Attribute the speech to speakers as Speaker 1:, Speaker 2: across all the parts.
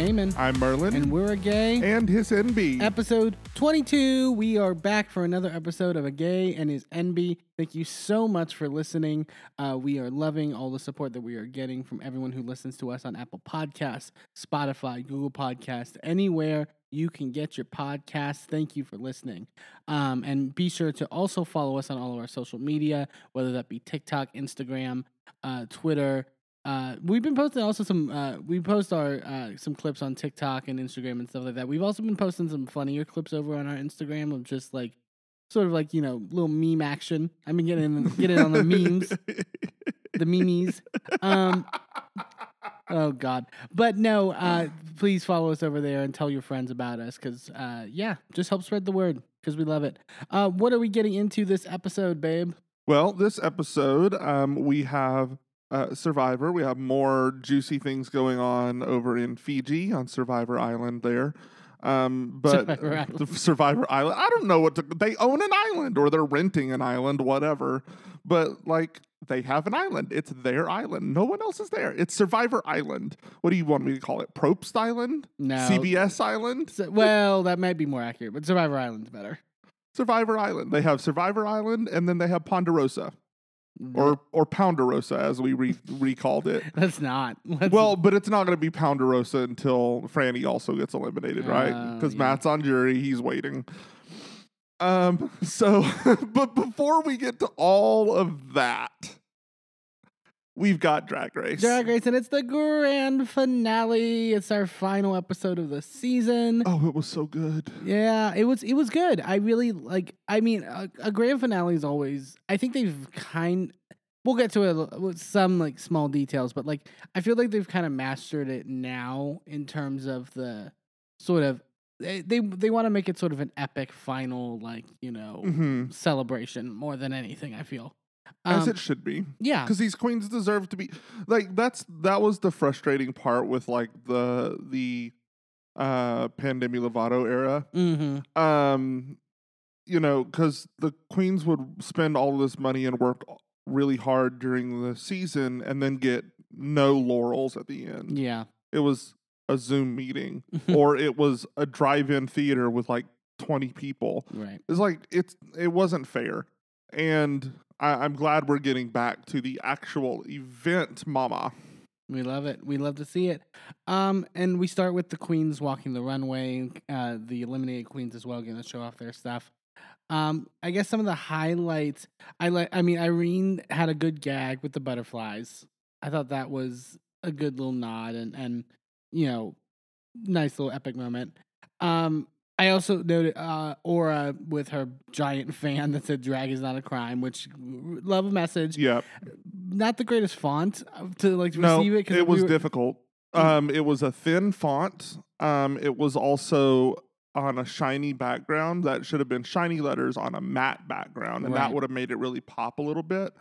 Speaker 1: I'm
Speaker 2: I'm Merlin.
Speaker 1: and we're a gay.
Speaker 2: and his Enby.
Speaker 1: Episode 22. We are back for another episode of A Gay and His Enby. Thank you so much for listening. Uh, we are loving all the support that we are getting from everyone who listens to us on Apple Podcasts, Spotify, Google Podcasts, anywhere you can get your podcast. Thank you for listening. Um, and be sure to also follow us on all of our social media, whether that be TikTok, Instagram, uh, Twitter. Uh, we've been posting also some. Uh, we post our uh, some clips on TikTok and Instagram and stuff like that. We've also been posting some funnier clips over on our Instagram of just like, sort of like you know, little meme action. I've been getting getting on the memes, the memes. Um, oh God, but no. Uh, please follow us over there and tell your friends about us because uh, yeah, just help spread the word because we love it. Uh, what are we getting into this episode, babe?
Speaker 2: well, this episode, um, we have uh, Survivor. We have more juicy things going on over in Fiji on Survivor Island there. Um, but
Speaker 1: Survivor Island.
Speaker 2: the Survivor Island, I don't know what to, they own an island or they're renting an island, whatever. But like they have an island. It's their island. No one else is there. It's Survivor Island. What do you want me to call it? Probst Island?
Speaker 1: No,
Speaker 2: CBS Island?
Speaker 1: So- well, that might be more accurate, but Survivor Island's better.
Speaker 2: Survivor Island. They have Survivor Island, and then they have Ponderosa, or or Ponderosa, as we re- recalled it.
Speaker 1: Let's not. Let's,
Speaker 2: Well, but it's not going to be Ponderosa until Frannie also gets eliminated, right?
Speaker 1: Oh,
Speaker 2: Because
Speaker 1: yeah.
Speaker 2: Matt's on jury, he's waiting. Um. So, but before we get to all of that, we've got Drag Race.
Speaker 1: Drag Race, and it's the grand finale. It's our final episode of the season.
Speaker 2: Oh, it was so good.
Speaker 1: Yeah, it was. It was good. I really like. I mean, a, a grand finale is always. I think they've kind. We'll get to it with some like small details, but like I feel like they've kind of mastered it now in terms of the sort of they they, they want to make it sort of an epic final like you know
Speaker 2: hmm
Speaker 1: celebration more than anything. I feel.
Speaker 2: As
Speaker 1: Um,
Speaker 2: it should be.
Speaker 1: yeah,
Speaker 2: because these queens deserve to be like that's that was the frustrating part with like the the uh pandemic lovato era
Speaker 1: mm-hmm.
Speaker 2: um you know because the queens would spend all this money and work really hard during the season and then get no laurels at the end
Speaker 1: yeah,
Speaker 2: it was a zoom meeting or it was a drive-in theater with like 20 people
Speaker 1: right.
Speaker 2: it's like it's it wasn't fair, and I, I'm glad we're getting back to the actual event, Mama.
Speaker 1: We love it. We love to see it. Um, and we start with the queens walking the runway. Uh, the eliminated queens as well, going to show off their stuff. Um, I guess some of the highlights. I like. I mean, Irene had a good gag with the butterflies. I thought that was a good little nod and and you know, nice little epic moment. Um, I also noted uh, Aura with her giant fan that said "drag is not a crime," which love a message.
Speaker 2: Yep.
Speaker 1: Not the greatest font uh, to like
Speaker 2: No,
Speaker 1: receive it.
Speaker 2: it
Speaker 1: we
Speaker 2: was
Speaker 1: were-
Speaker 2: difficult.
Speaker 1: Mm.
Speaker 2: Um, it was a thin font. Um, it was also on a shiny background that should have been shiny letters on a matte background, and
Speaker 1: Right.
Speaker 2: that would have made it really pop a little bit.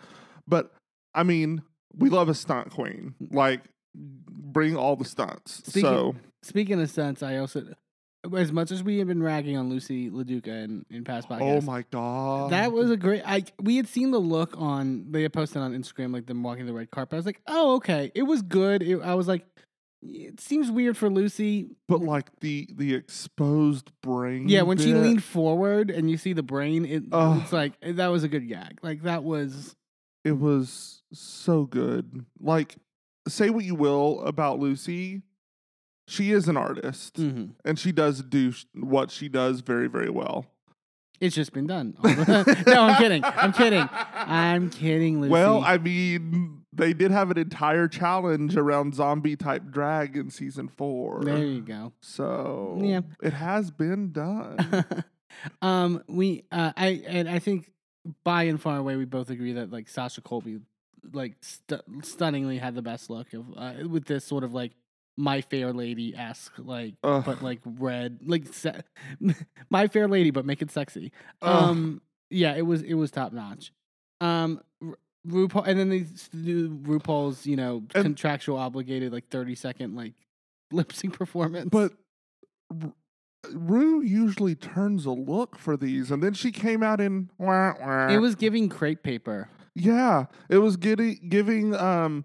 Speaker 2: But I mean, we love a stunt queen. Like, bring all the stunts.
Speaker 1: Speaking-
Speaker 2: so
Speaker 1: Speaking of stunts, I also, as much as we have been ragging on Loosey LaDuca in, in past
Speaker 2: Oh my god.
Speaker 1: that was a great. I we had seen the look on they had posted on Instagram like them walking the red carpet. I was like, oh okay, it was good. It, I was like, it seems weird for Loosey.
Speaker 2: but like the the exposed brain.
Speaker 1: Yeah, when she leaned forward and you see the brain, it,
Speaker 2: Ugh.
Speaker 1: it's like that was a good gag. Like that was
Speaker 2: it was so good. Like say what you will about Loosey, she is an artist
Speaker 1: mhm.
Speaker 2: and she does do what she does very very well.
Speaker 1: It's just been done. no, I'm kidding. I'm kidding. I'm kidding, Loosey.
Speaker 2: Well, I mean, they did have an entire challenge around zombie type drag in season 4.
Speaker 1: there you go.
Speaker 2: So,
Speaker 1: Yeah.
Speaker 2: it has been done.
Speaker 1: um, we uh, I and I think by and far away we both agree that like Sasha Colby, like stu- stunningly had the best look of uh, with this sort of like My Fair Lady esque like
Speaker 2: Ugh.
Speaker 1: but like red like se- My Fair Lady but make it sexy.
Speaker 2: Ugh.
Speaker 1: Um, yeah, it was it was top notch. Um. RuPaul, and then they do RuPaul's, you know,
Speaker 2: And-
Speaker 1: contractual obligated like thirty second like lip sync performance.
Speaker 2: But Rue usually turns a look for these, and then she came out in. Wah, wah.
Speaker 1: it was giving crepe paper.
Speaker 2: yeah, it was getting giving um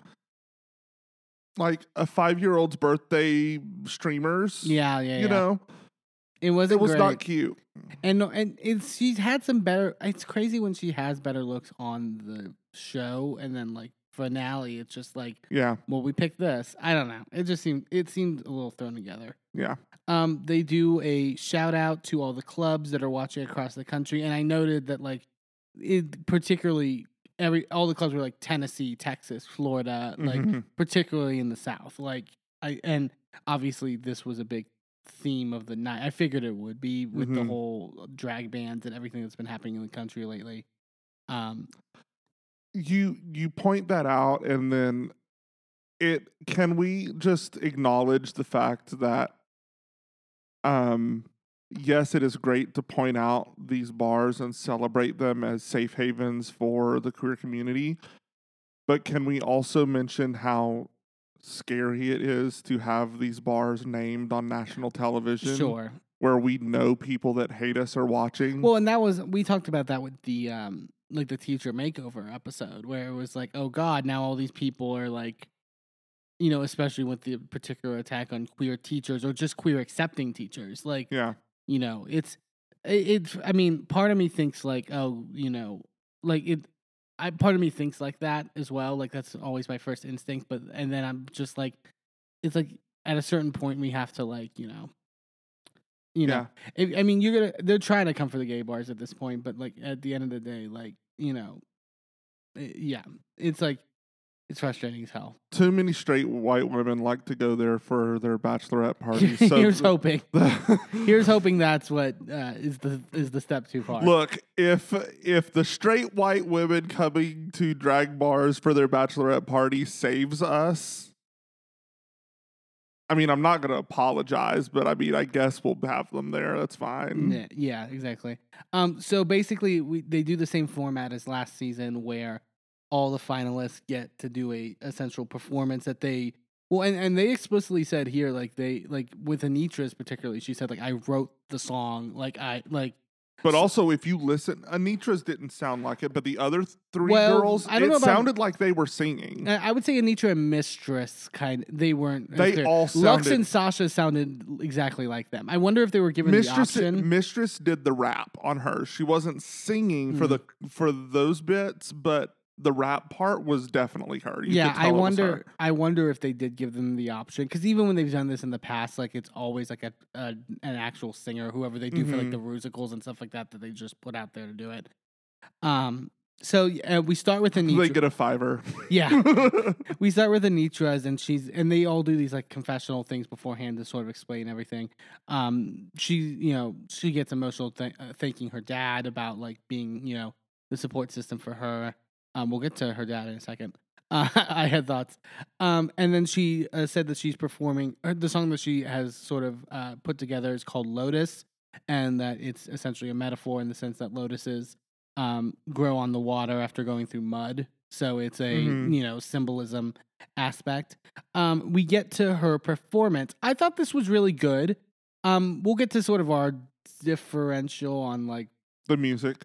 Speaker 2: like a five year old's birthday streamers.
Speaker 1: Yeah, yeah,
Speaker 2: You
Speaker 1: yeah.
Speaker 2: know,
Speaker 1: it was
Speaker 2: it was
Speaker 1: great.
Speaker 2: not cute.
Speaker 1: And no- and it's she's had some better. It's crazy when she has better looks on the show, and then like finale, it's just like,
Speaker 2: Yeah.
Speaker 1: well, we picked this. I don't know. It just seemed it seemed a little thrown together.
Speaker 2: Yeah.
Speaker 1: Um, they do a shout out to all the clubs that are watching across the country, and I noted that like it particularly every all the clubs were like Tennessee, Texas, Florida, like
Speaker 2: Mhm.
Speaker 1: particularly in the South. Like I and obviously this was a big theme of the night. I figured it would be with the
Speaker 2: Mhm.
Speaker 1: whole drag bands and everything that's been happening in the country lately. Um,
Speaker 2: you you point that out and then it can we just acknowledge the fact that um yes it is great to point out these bars and celebrate them as safe havens for the queer community but can we also mention how scary it is to have these bars named on national television
Speaker 1: sure.
Speaker 2: where we know people that hate us are watching
Speaker 1: Well, and that was we talked about that with the um like the teacher makeover episode where it was like, oh God, now all these people are like, you know, especially with the particular attack on queer teachers or just queer accepting teachers, like
Speaker 2: yeah
Speaker 1: you know, it's it's. I mean, part of me thinks like, oh, you know, like it. I part of me thinks like that as well. Like that's always my first instinct, but and then I'm just like, it's like at a certain point we have to like, you know, you know, if, I mean, you're gonna. They're trying to come for the gay bars at this point, but like at the end of the day, like you know, eh, yeah, it's like it's frustrating as hell.
Speaker 2: too many straight white women like to go there for their bachelorette parties. So
Speaker 1: Here's
Speaker 2: the-
Speaker 1: hoping. Here's hoping that's what uh, is the is the step too far.
Speaker 2: Look, if if the straight white women coming to drag bars for their bachelorette party saves us, I mean, I'm not going to apologize, but I mean, I guess we'll have them there. That's fine.
Speaker 1: Yeah, yeah, exactly. Um, so basically, we they do the same format as last season, where all the finalists get to do a essential performance that they well, and, and they explicitly said here, like they like with Anetra's particularly, she said like I wrote the song, like I like
Speaker 2: But also, if you listen, Anetra's didn't sound like it, but the other three
Speaker 1: Well,
Speaker 2: girls,
Speaker 1: I don't
Speaker 2: it
Speaker 1: know about-
Speaker 2: sounded like they were singing.
Speaker 1: I would say Anetra and Mistress kind they weren't.
Speaker 2: They
Speaker 1: clear.
Speaker 2: all
Speaker 1: Luxx
Speaker 2: sounded-
Speaker 1: and Sasha sounded exactly like them. I wonder if they were given
Speaker 2: Mistress,
Speaker 1: the option.
Speaker 2: Mistress did the rap on her. She wasn't singing for
Speaker 1: Mm.
Speaker 2: the for those bits, but the rap part was definitely her. You
Speaker 1: yeah, I wonder. I wonder if they did give them the option because even when they've done this in the past, like it's always like a, a an actual singer, whoever they do for like the musicals and stuff like that, that they just put out there to do it. Um. So uh, we start with
Speaker 2: They get a fiver.
Speaker 1: yeah, we start with Anetra's, and she's and they all do these like confessional things beforehand to sort of explain everything. Um, she you know she gets emotional th- uh, thanking her dad about like being you know the support system for her. Um, we'll get to her dad in a second. Uh, I had thoughts. Um, and then she uh, said that she's performing or the song that she has sort of uh, put together is called Lotus, and that it's essentially a metaphor in the sense that lotuses um, grow on the water after going through mud. So it's a
Speaker 2: Mhm.
Speaker 1: you know symbolism aspect. Um, we get to her performance. I thought this was really good. Um, we'll get to sort of our differential on like
Speaker 2: the music.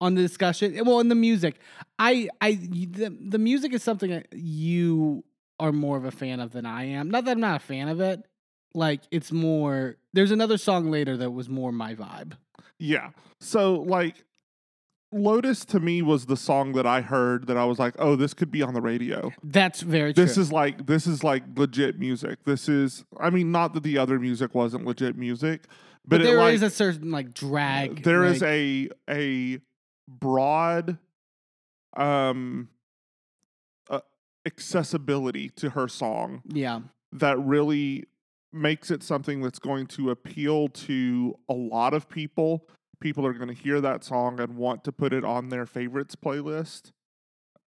Speaker 1: On the discussion. Eh, well, in the music, I, I, the, the music is something that you are more of a fan of than I am. Not that I'm not a fan of it. Like it's more. There's another song later that was more my vibe.
Speaker 2: Yeah. So like Lotus to me was the song that I heard that I was like, "Oh, this could be on the radio."
Speaker 1: That's very
Speaker 2: This
Speaker 1: true.
Speaker 2: is like this is like legit music. This is I mean not that the other music wasn't legit music, but,
Speaker 1: but
Speaker 2: it
Speaker 1: there
Speaker 2: like
Speaker 1: is a certain like drag.
Speaker 2: there is
Speaker 1: like-
Speaker 2: a a broad um uh, accessibility to her song
Speaker 1: yeah.
Speaker 2: that really makes it something that's going to appeal to a lot of people. People are going to hear that song and want to put it on their favorites playlist,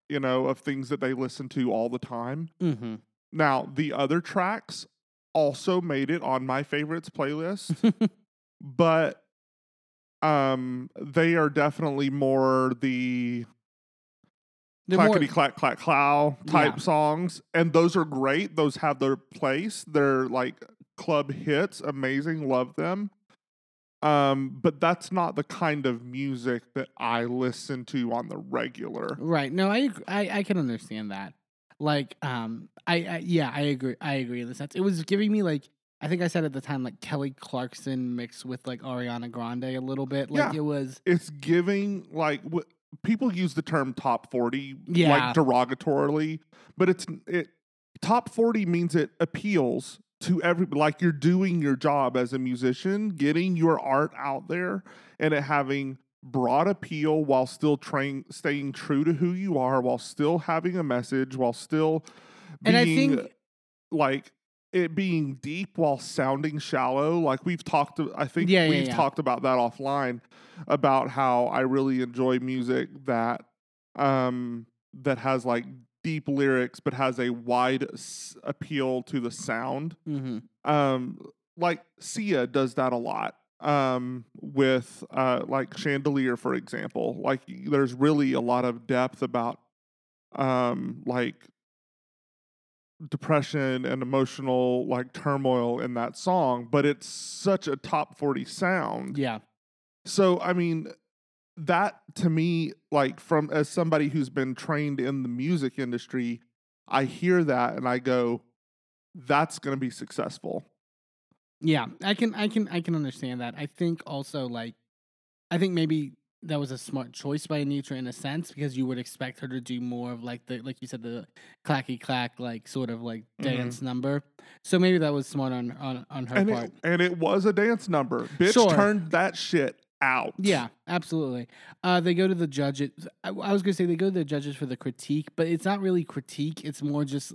Speaker 2: you know, of things that they listen to all the time.
Speaker 1: Mm-hmm.
Speaker 2: Now, the other tracks also made it on my favorites playlist, but um they are definitely more the
Speaker 1: They're more-
Speaker 2: clackety clack clack clow type
Speaker 1: Yeah.
Speaker 2: songs and those are great those have their place they're like club hits amazing love them um but that's not the kind of music that i listen to on the regular
Speaker 1: Right. No, I, I I can understand that. Like, um, I, I yeah, I agree. I agree in the sense it was giving me like I think I said at the time like Kelly Clarkson mixed with like Ariana Grande a little bit. Like
Speaker 2: Yeah.
Speaker 1: it was
Speaker 2: It's giving like people use the term top 40
Speaker 1: Yeah.
Speaker 2: like derogatorily, but it's it top 40 means it appeals to every like you're doing your job as a musician, getting your art out there and it having broad appeal while still train staying true to who you are while still having a message while still being
Speaker 1: and I think
Speaker 2: like it being deep while sounding shallow. Like we've talked, I think
Speaker 1: Yeah, yeah,
Speaker 2: we've
Speaker 1: yeah.
Speaker 2: talked about that offline about how I really enjoy music that um that has like deep lyrics but has a wide s- appeal to the sound.
Speaker 1: mhm.
Speaker 2: Um, like Sia does that a lot. Um, with uh, like Chandelier, for example, like there's really a lot of depth about um, like depression and emotional like turmoil in that song, but it's such a top 40 sound.
Speaker 1: yeah,
Speaker 2: So, I mean, that to me, like from as somebody who's been trained in the music industry, I hear that and I go, that's going to be successful.
Speaker 1: yeah. I can I can I can understand that. I think also like I think maybe that was a smart choice by Anetra in a sense because you would expect her to do more of like the like you said the clacky clack like sort of like
Speaker 2: Mhm.
Speaker 1: dance number. So maybe that was smart on on on her
Speaker 2: And
Speaker 1: part.
Speaker 2: it, and it was a dance number. Bitch
Speaker 1: Sure.
Speaker 2: turned that shit out.
Speaker 1: Yeah, absolutely. Uh, they go to the judges. I, I was gonna say they go to the judges for the critique, but it's not really critique. It's more just.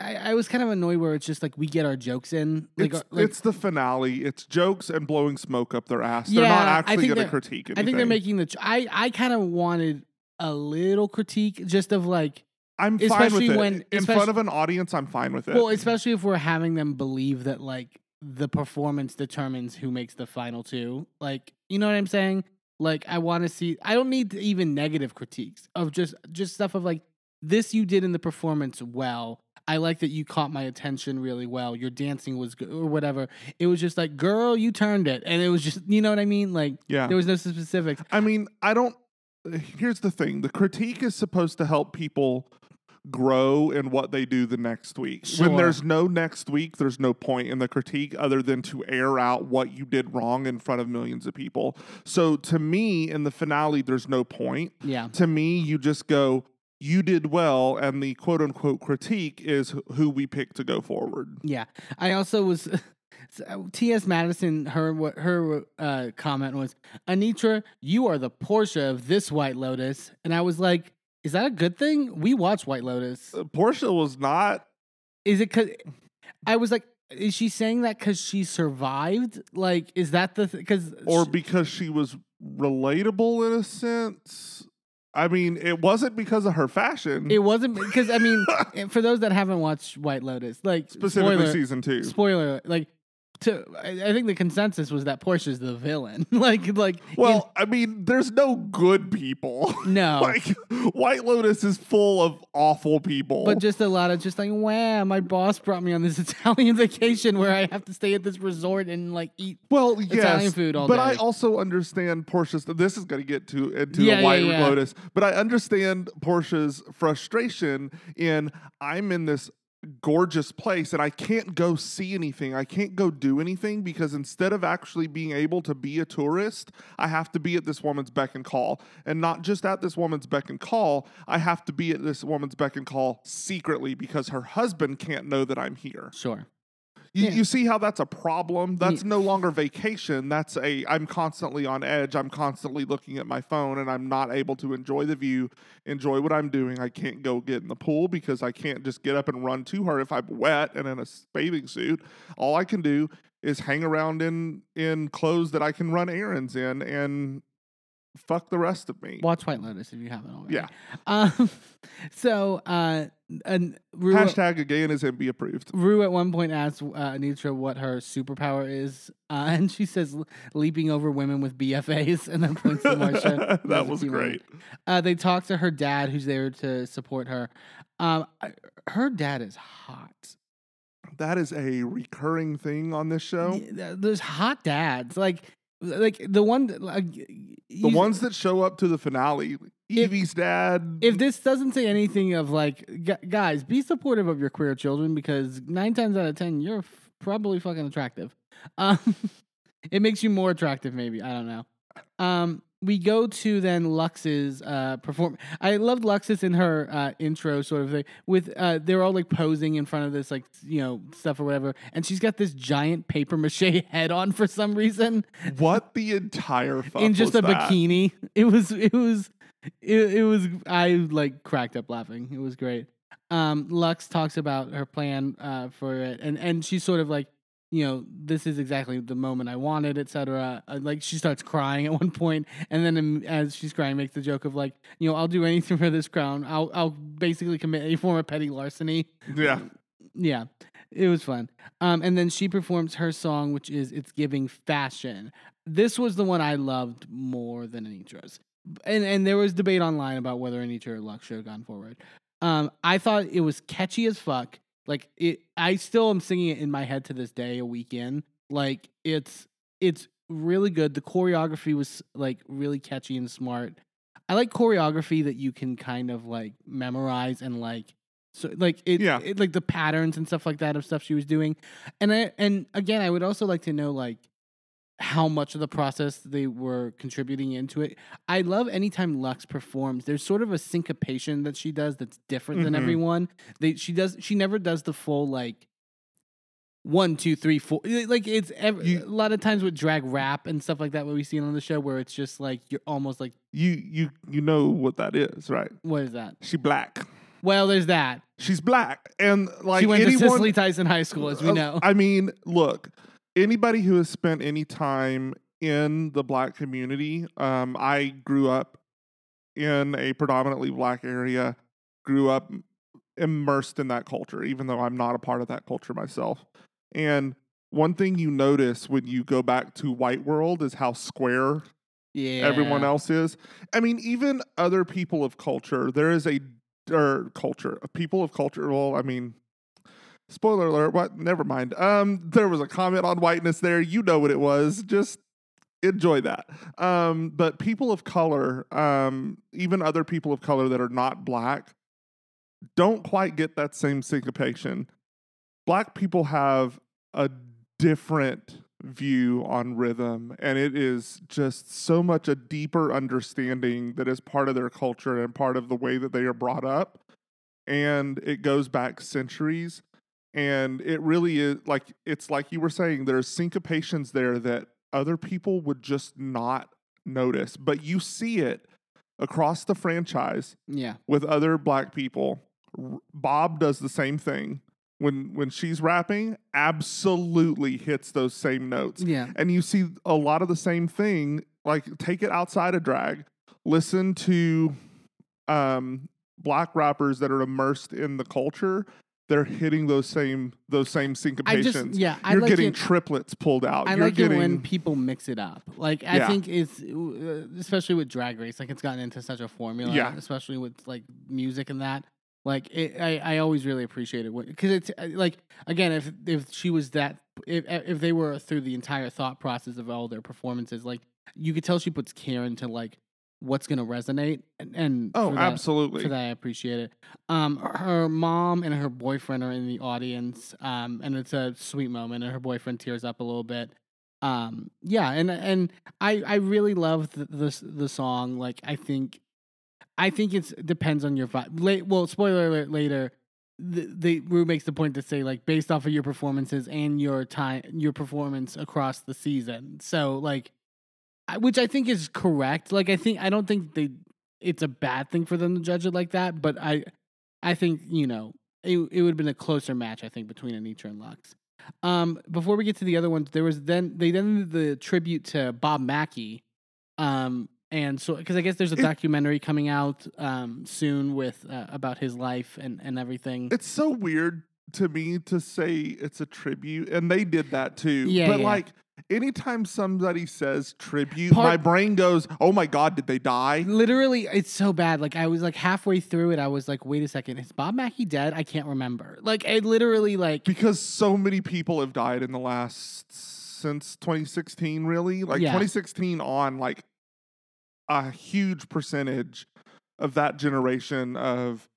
Speaker 1: I, I was kind of annoyed where it's just like we get our jokes in. Like,
Speaker 2: It's,
Speaker 1: uh, like
Speaker 2: it's the finale. It's jokes and blowing smoke up their ass. They're not actually going to critique anything.
Speaker 1: I think they're making the. ch- I I kind of wanted a little critique, just of like,
Speaker 2: I'm fine with it.
Speaker 1: when-
Speaker 2: in front of an audience, I'm fine with it.
Speaker 1: well, especially if we're having them believe that like the performance determines who makes the final two. Like, you know what I'm saying? Like, I want to see. I don't need even negative critiques of just just stuff of like this you did in the performance well. I like that you caught my attention really well. Your dancing was good or whatever. It was just like, girl, you turned it, and it was just, you know what I mean? Like,
Speaker 2: yeah.
Speaker 1: there was no specifics.
Speaker 2: I mean, I don't. Here's the thing: the critique is supposed to help people grow in what they do the next week.
Speaker 1: Sure.
Speaker 2: When there's no next week, there's no point in the critique other than to air out what you did wrong in front of millions of people. So to me, in the finale, there's no point.
Speaker 1: Yeah,
Speaker 2: To me, you just go. You did well, and the quote unquote critique is who we pick to go forward.
Speaker 1: yeah. I also was. T.S. Madison, her what her uh, comment was, Anetra, you are the Portia of this White Lotus, and I was like, is that a good thing? We watch White Lotus.
Speaker 2: Uh, Portia was not
Speaker 1: Is it because I was like, is she saying that because she survived? Like, is that the because
Speaker 2: or because she was relatable in a sense. I mean, it wasn't because of her fashion,
Speaker 1: it wasn't because I mean, for those that haven't watched White Lotus, like
Speaker 2: specifically
Speaker 1: spoiler,
Speaker 2: season two.
Speaker 1: spoiler, like. To, I I think the consensus was that Portia's the villain. like, like,
Speaker 2: Well, I mean, there's no good people.
Speaker 1: no,
Speaker 2: like White Lotus is full of awful people.
Speaker 1: But just a lot of just like, wow, my boss brought me on this Italian vacation where I have to stay at this resort and like eat.
Speaker 2: well,
Speaker 1: Italian food all
Speaker 2: but I
Speaker 1: day.
Speaker 2: also understand Portia's. This is going to get to into
Speaker 1: Yeah,
Speaker 2: the
Speaker 1: yeah,
Speaker 2: White
Speaker 1: yeah.
Speaker 2: Lotus, but I understand Portia's frustration in I'm in this gorgeous place and I can't go see anything. I can't go do anything because instead of actually being able to be a tourist, I have to be at this woman's beck and call. And not just at this woman's beck and call, I have to be at this woman's beck and call secretly because her husband can't know that I'm here.
Speaker 1: Sure.
Speaker 2: You,
Speaker 1: Yeah.
Speaker 2: you see how that's a problem? That's no longer vacation. That's a I'm constantly on edge. I'm constantly looking at my phone and I'm not able to enjoy the view, enjoy what I'm doing. I can't go get in the pool because I can't just get up and run too hard if I'm wet and in a bathing suit. All I can do is hang around in in clothes that I can run errands in and fuck the rest of me.
Speaker 1: Watch White Lotus if you haven't already.
Speaker 2: Yeah.
Speaker 1: Um, so, uh, and Rue,
Speaker 2: Hashtag again is Enby approved.
Speaker 1: Rue at one point asks uh, Anetra what her superpower is, uh, and she says leaping over women with BFAs, and then points to Marcia.
Speaker 2: that was great.
Speaker 1: Uh, they talk to her dad, who's there to support her. Um, her dad is hot.
Speaker 2: That is a recurring thing on this show.
Speaker 1: There's hot dads, like like the one that, like
Speaker 2: The ones that show up to the finale,
Speaker 1: If-
Speaker 2: Evie's dad.
Speaker 1: if this doesn't say anything of like, gu- guys, be supportive of your queer children because nine times out of ten, you're f- probably fucking attractive. Um, it makes you more attractive, maybe. I don't know. Um, we go to then Luxx's uh perform. I loved Luxx's in her uh intro sort of thing with uh they're all like posing in front of this like you know stuff or whatever, and she's got this giant paper mache head on for some reason
Speaker 2: what the entire fuck
Speaker 1: in just a
Speaker 2: that?
Speaker 1: bikini. It was it was it, it was I like cracked up laughing. It was great. Um Luxx talks about her plan uh for it and and she's sort of like you know, this is exactly the moment I wanted, etc. Uh, like she starts crying at one point, and then as she's crying, makes the joke of like, you know, I'll do anything for this crown. I'll I'll basically commit any form of petty larceny.
Speaker 2: Yeah.
Speaker 1: Yeah, it was fun. Um, and then she performs her song, which is "It's Giving Fashion." This was the one I loved more than Anetra's, and and there was debate online about whether Anetra or Luxx should have gone forward. Um, I thought it was catchy as fuck. Like it, I still am singing it in my head to this day, a week in. Like it's it's really good. The choreography was like really catchy and smart. I like choreography that you can kind of like memorize and like so like it,
Speaker 2: Yeah.
Speaker 1: it like the patterns and stuff like that of stuff she was doing. And I and again I would also like to know like how much of the process they were contributing into it. I love anytime Luxx performs. There's sort of a syncopation that she does that's different than
Speaker 2: Mhm.
Speaker 1: everyone. They she does she never does the full like one two three four like it's ev-
Speaker 2: You-
Speaker 1: a lot of times with drag rap and stuff like that what we see on the show where it's just like you're almost like
Speaker 2: You you you know what that is, right?
Speaker 1: what is that
Speaker 2: She black.
Speaker 1: well there's that
Speaker 2: She's black, and like
Speaker 1: she went
Speaker 2: anyone,
Speaker 1: to Cicely Tyson High School as we
Speaker 2: Uh,
Speaker 1: know
Speaker 2: I mean, look, anybody who has spent any time in the black community, um, I grew up in a predominantly black area, grew up immersed in that culture, even though I'm not a part of that culture myself. And one thing you notice when you go back to white world is how square
Speaker 1: yeah
Speaker 2: everyone else is. I mean, even other people of culture, there is a or culture, of people of culture. Well, I mean, spoiler alert. What? Never mind. Um, there was a comment on whiteness there. You know what it was. Just enjoy that. Um, but people of color, um, even other people of color that are not black, don't quite get that same syncopation. Black people have a different view on rhythm and it is just so much a deeper understanding that is part of their culture and part of the way that they are brought up and it goes back centuries and it really is like it's like you were saying there's syncopations there that other people would just not notice but you see it across the franchise
Speaker 1: yeah
Speaker 2: with other black people. Bob does the same thing. When when she's rapping, absolutely hits those same notes.
Speaker 1: yeah
Speaker 2: And you see a lot of the same thing, like take it outside of drag. Listen to um black rappers that are immersed in the culture. They're hitting those same those same
Speaker 1: I
Speaker 2: syncopations.
Speaker 1: just yeah I
Speaker 2: You're
Speaker 1: like
Speaker 2: getting
Speaker 1: it,
Speaker 2: triplets pulled out.
Speaker 1: I
Speaker 2: You're
Speaker 1: like
Speaker 2: getting
Speaker 1: it when people mix it up. Like I
Speaker 2: Yeah.
Speaker 1: think it's uh, especially with Drag Race, like it's gotten into such a formula.
Speaker 2: Yeah.
Speaker 1: Especially with like music and that. Like it, I, I always really appreciate it because it's uh, like again, if if she was that, if if they were through the entire thought process of all their performances, like you could tell she puts care into like what's gonna resonate and, and
Speaker 2: Oh,
Speaker 1: for that-
Speaker 2: absolutely.
Speaker 1: for that I appreciate it. Um, her mom and her boyfriend are in the audience, um, and it's a sweet moment, and her boyfriend tears up a little bit. Um, yeah, and and I I really love the the, the song. Like I think, I think it's depends on your vibe. Late, well, spoiler alert later. The, the Rue makes the point to say like based off of your performances and your time your performance across the season. So like, which I think is correct. Like I think I don't think they it's a bad thing for them to judge it like that. But I, I think you know it, it would have been a closer match. I think between Anetra and Luxx. Um, before we get to the other ones, there was then they then did the tribute to Bob Mackie. Um, and so because I guess there's a
Speaker 2: It-
Speaker 1: documentary coming out um soon with uh, about his life and and everything.
Speaker 2: it's so weird to me to say it's a tribute and they did that too
Speaker 1: Yeah,
Speaker 2: but
Speaker 1: yeah.
Speaker 2: like anytime somebody says tribute my brain goes oh my god did they die
Speaker 1: Literally, it's so bad. Like I was like halfway through it, I was like, "Wait a second, is Bob Mackie dead? I can't remember." Like I literally like
Speaker 2: because so many people have died in the last since 2016 really like
Speaker 1: Yeah.
Speaker 2: 2016 on like a huge percentage of that generation of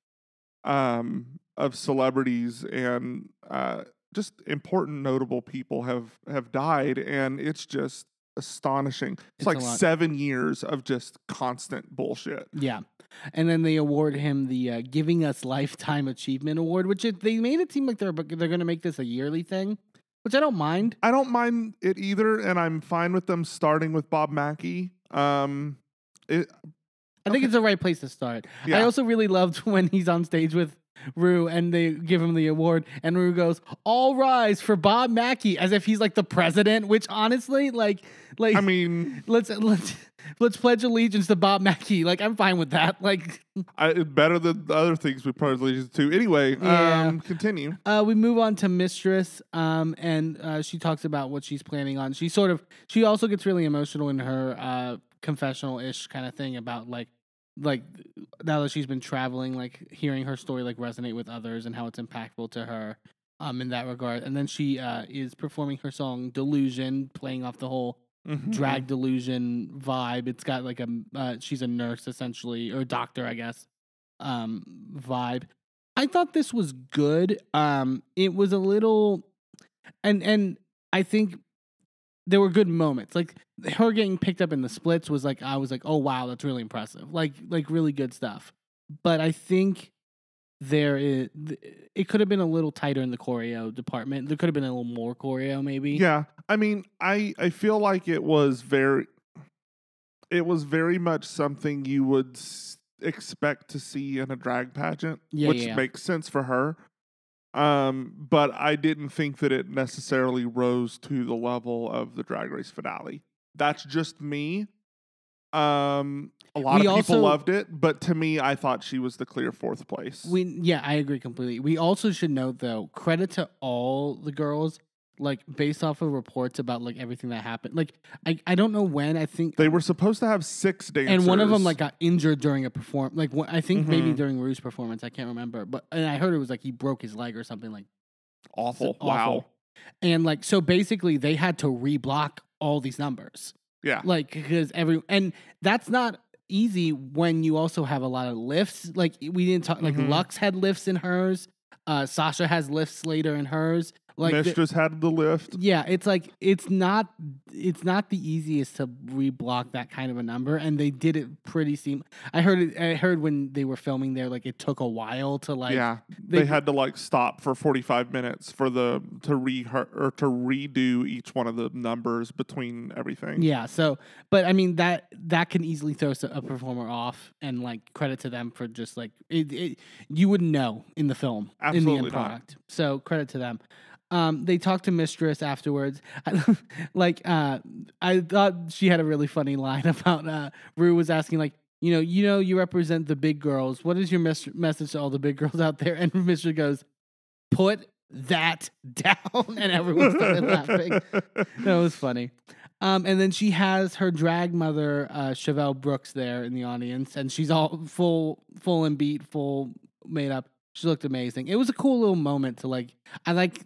Speaker 2: um of celebrities and uh just important notable people have have died and it's just astonishing. It's,
Speaker 1: It's
Speaker 2: like 7 years of just constant bullshit.
Speaker 1: Yeah. And then they award him the uh, Giving Us Lifetime Achievement Award, which it, they made it seem like they're they're going to make this a yearly thing, which I don't mind.
Speaker 2: I don't mind it either and I'm fine with them starting with Bob Mackie. Um it,
Speaker 1: I think
Speaker 2: Okay.
Speaker 1: it's the right place to start. I also really loved when he's on stage with Rue and they give him the award, and Rue goes, "All rise for Bob Mackie," as if he's like the president. Which honestly, like, like,
Speaker 2: I mean,
Speaker 1: let's let's let's pledge allegiance to Bob Mackie. Like, I'm fine with that. Like,
Speaker 2: I, better than the other things we probably to. Anyway,
Speaker 1: Yeah.
Speaker 2: um, continue.
Speaker 1: Uh, we move on to Mistress, um, and uh, she talks about what she's planning on. She sort of, she also gets really emotional in her uh, confessional ish kind of thing about like, like now that she's been traveling, like hearing her story like resonate with others and how it's impactful to her, um, in that regard. And then she uh, is performing her song "Delusion," playing off the whole
Speaker 2: Mhm.
Speaker 1: drag delusion vibe. It's got like a uh, she's a nurse essentially or a doctor, I guess. Um, vibe. I thought this was good. Um, it was a little, and and I think there were good moments. Like her getting picked up in the splits was like I was like, oh wow, that's really impressive. Like like really good stuff. But I think there is it could have been a little tighter in the choreo department. There could have been a little more choreo maybe.
Speaker 2: Yeah, I mean, I I feel like it was very, it was very much something you would s- expect to see in a drag pageant,
Speaker 1: Yeah,
Speaker 2: which
Speaker 1: yeah,
Speaker 2: makes sense for her. Um, but I didn't think that it necessarily rose to the level of the Drag Race finale. That's just me. Um, a lot
Speaker 1: We
Speaker 2: of people
Speaker 1: also-
Speaker 2: loved it, but to me, I thought she was the clear fourth place.
Speaker 1: We yeah, I agree completely. We also should note though, credit to all the girls, like based off of reports about like everything that happened. Like I, I don't know when. I think
Speaker 2: they were supposed to have six dancers,
Speaker 1: and one of them like got injured during a perform. Like one- I think maybe
Speaker 2: Mhm.
Speaker 1: during Rue's performance. I can't remember, but and I heard it was like he broke his leg or something like.
Speaker 2: awful.
Speaker 1: awful.
Speaker 2: Wow.
Speaker 1: And like so, basically, they had to reblock all these numbers.
Speaker 2: Yeah.
Speaker 1: like because every and that's not easy when you also have a lot of lifts. Like we didn't talk. Like
Speaker 2: Mhm.
Speaker 1: Luxx had lifts in hers. Uh, Sasha has lifts later in hers. Like the-
Speaker 2: had the lift.
Speaker 1: yeah, it's like it's not it's not the easiest to reblock that kind of a number, and they did it pretty seam. I heard it. I heard when they were filming there, like it took a while to like.
Speaker 2: yeah, they,
Speaker 1: they-
Speaker 2: had to like stop for forty five minutes for the to re or to redo each one of the numbers between everything.
Speaker 1: Yeah. So, but I mean that that can easily throw a performer off, and like credit to them for just like it. it you wouldn't know in the film in the
Speaker 2: Absolutely
Speaker 1: end
Speaker 2: not.
Speaker 1: product. So credit to them. Um, they talked to Mistress afterwards. like, uh, I thought she had a really funny line about uh, Rue was asking like. You know, you know, you represent the big girls. What is your mes- message to all the big girls out there? And Mistress goes, "Put that down," and everyone started laughing that was funny. Um, and then she has her drag mother, uh, Chevelle Brooks, there in the audience, and she's all full, full and beat, full made up. She looked amazing. It was a cool little moment to like. I like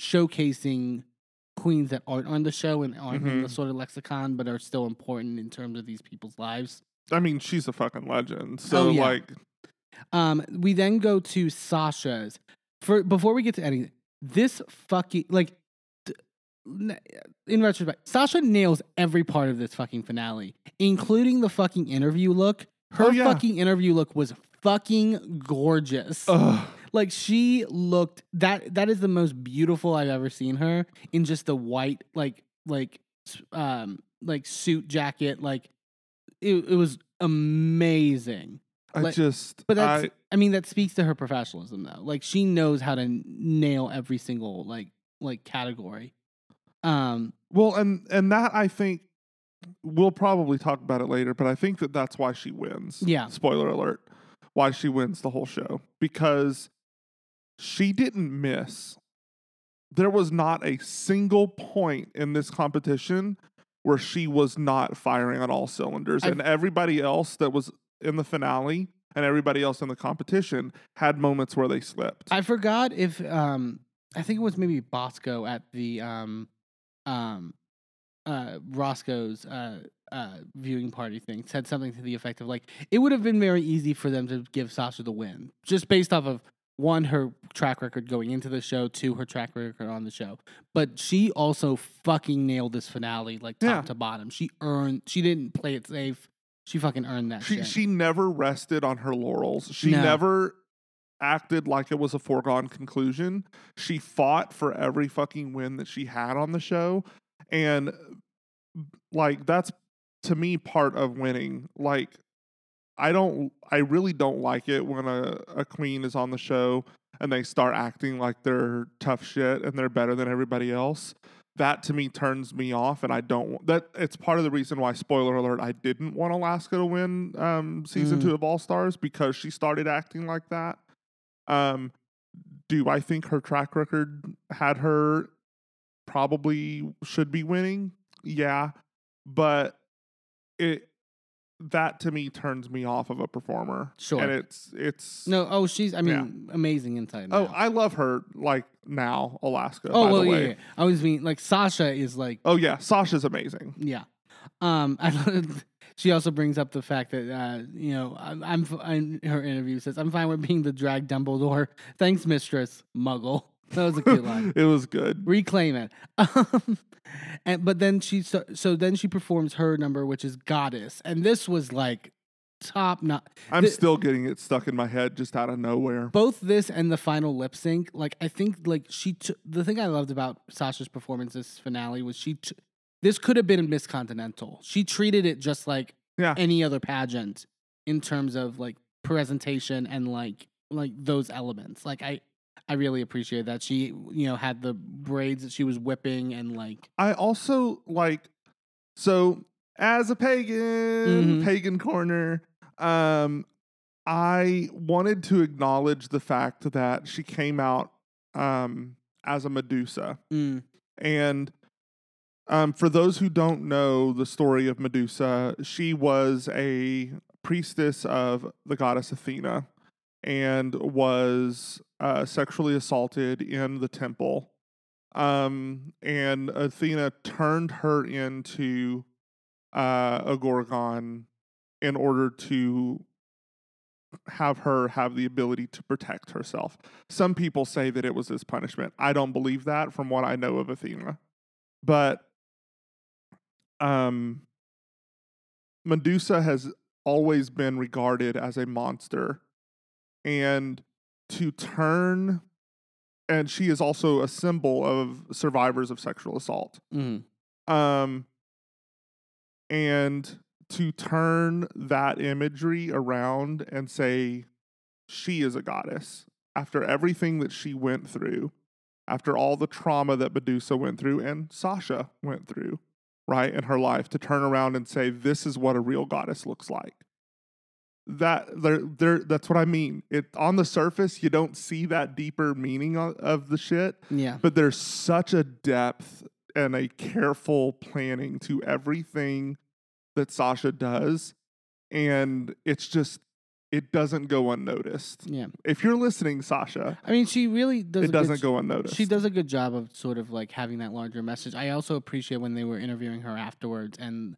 Speaker 1: showcasing queens that aren't on the show and aren't in the
Speaker 2: Mhm.
Speaker 1: sort of lexicon, but are still important in terms of these people's lives.
Speaker 2: I mean, she's a fucking legend. So
Speaker 1: Oh, yeah.
Speaker 2: like,
Speaker 1: Um, we then go to Sasha's. For before we get to anything, this fucking like in retrospect, Sasha nails every part of this fucking finale, including the fucking interview look. Her
Speaker 2: Oh, yeah.
Speaker 1: fucking interview look was fucking gorgeous.
Speaker 2: ugh,
Speaker 1: Like she looked that that is the most beautiful I've ever seen her in just the white like like um like suit jacket like it, it was amazing.
Speaker 2: I
Speaker 1: Like-
Speaker 2: just,
Speaker 1: But that's
Speaker 2: I,
Speaker 1: I, mean that speaks to her professionalism though. Like she knows how to nail every single like like category. Um
Speaker 2: well, and and that I think we'll probably talk about it later, but I think that that's why she wins.
Speaker 1: Yeah.
Speaker 2: Spoiler alert. Why she wins the whole show because she didn't miss. There was not a single point in this competition where she was not firing on all cylinders,
Speaker 1: I've-
Speaker 2: and everybody else that was in the finale and everybody else in the competition had moments where they slipped.
Speaker 1: I forgot if um I think it was maybe Bosco at the um um uh Roscoe's uh uh, viewing party thing said something to the effect of like it would have been very easy for them to give Sasha the win just based off of one her track record going into the show, two her track record on the show. But she also fucking nailed this finale like top
Speaker 2: Yeah.
Speaker 1: to bottom. She earned. She didn't play it safe. She fucking earned that
Speaker 2: She
Speaker 1: shit.
Speaker 2: she never rested on her laurels. She
Speaker 1: No.
Speaker 2: never acted like it was a foregone conclusion. She fought for every fucking win that she had on the show. And like that's to me part of winning. Like I don't I really don't like it when a, a queen is on the show and they start acting like they're tough shit and they're better than everybody else. That to me turns me off, and I don't. want That it's part of the reason why, spoiler alert, I didn't want Alaska to win um, season
Speaker 1: Mm.
Speaker 2: two of All Stars because she started acting like that. Um, do I think her track record had her probably should be winning? Yeah, but it that to me turns me off of a performer.
Speaker 1: Sure.
Speaker 2: and it's it's
Speaker 1: no, oh, she's. I
Speaker 2: Yeah.
Speaker 1: mean, amazing inside.
Speaker 2: Oh. I love her like now, Alaska.
Speaker 1: oh
Speaker 2: by
Speaker 1: well,
Speaker 2: the
Speaker 1: yeah, yeah. I was mean like Sasha is like
Speaker 2: Oh yeah, Sasha's amazing.
Speaker 1: Yeah. Um, I, she also brings up the fact that uh, you know I'm, I'm in her interview says I'm fine with being the drag Dumbledore. Thanks, Mistress Muggle. That was a good line.
Speaker 2: it was good.
Speaker 1: Reclaim it. Um, and but then she so, so then she performs her number, which is Goddess, and this was like top not
Speaker 2: I'm
Speaker 1: the-
Speaker 2: still getting it stuck in my head just out of nowhere.
Speaker 1: both this and the final lip sync. Like I think like she t- the thing I loved about Sasha's performance this finale was she t- this could have been Miss Continental. She treated it just like
Speaker 2: Yeah.
Speaker 1: any other pageant in terms of like presentation and like like those elements. Like I I really appreciate that. She you know had the braids that she was whipping and like
Speaker 2: I also like so as a pagan,
Speaker 1: Mhm.
Speaker 2: pagan corner, um I wanted to acknowledge the fact that she came out um as a Medusa.
Speaker 1: mm,
Speaker 2: And um, for those who don't know the story of Medusa, she was a priestess of the goddess Athena and was uh, sexually assaulted in the temple. Um, and Athena turned her into uh, a Gorgon in order to have her have the ability to protect herself. Some people say that it was his punishment. I don't believe that from what I know of Athena. But um Medusa has always been regarded as a monster and to turn and she is also a symbol of survivors of sexual assault.
Speaker 1: mm,
Speaker 2: Um, and to turn that imagery around and say she is a goddess after everything that she went through, after all the trauma that Medusa went through and Sasha went through, right, in her life, to turn around and say, this is what a real goddess looks like. That there, there. That's what I mean. It on the surface, you don't see that deeper meaning of, of the shit,
Speaker 1: yeah.
Speaker 2: but there's such a depth and a careful planning to everything that Sasha does. And it's just, it doesn't go unnoticed.
Speaker 1: Yeah.
Speaker 2: If you're listening, Sasha,
Speaker 1: I mean she really does.
Speaker 2: It doesn't
Speaker 1: j-
Speaker 2: go unnoticed.
Speaker 1: She does a good job of sort of like having that larger message. I also appreciate when they were interviewing her afterwards and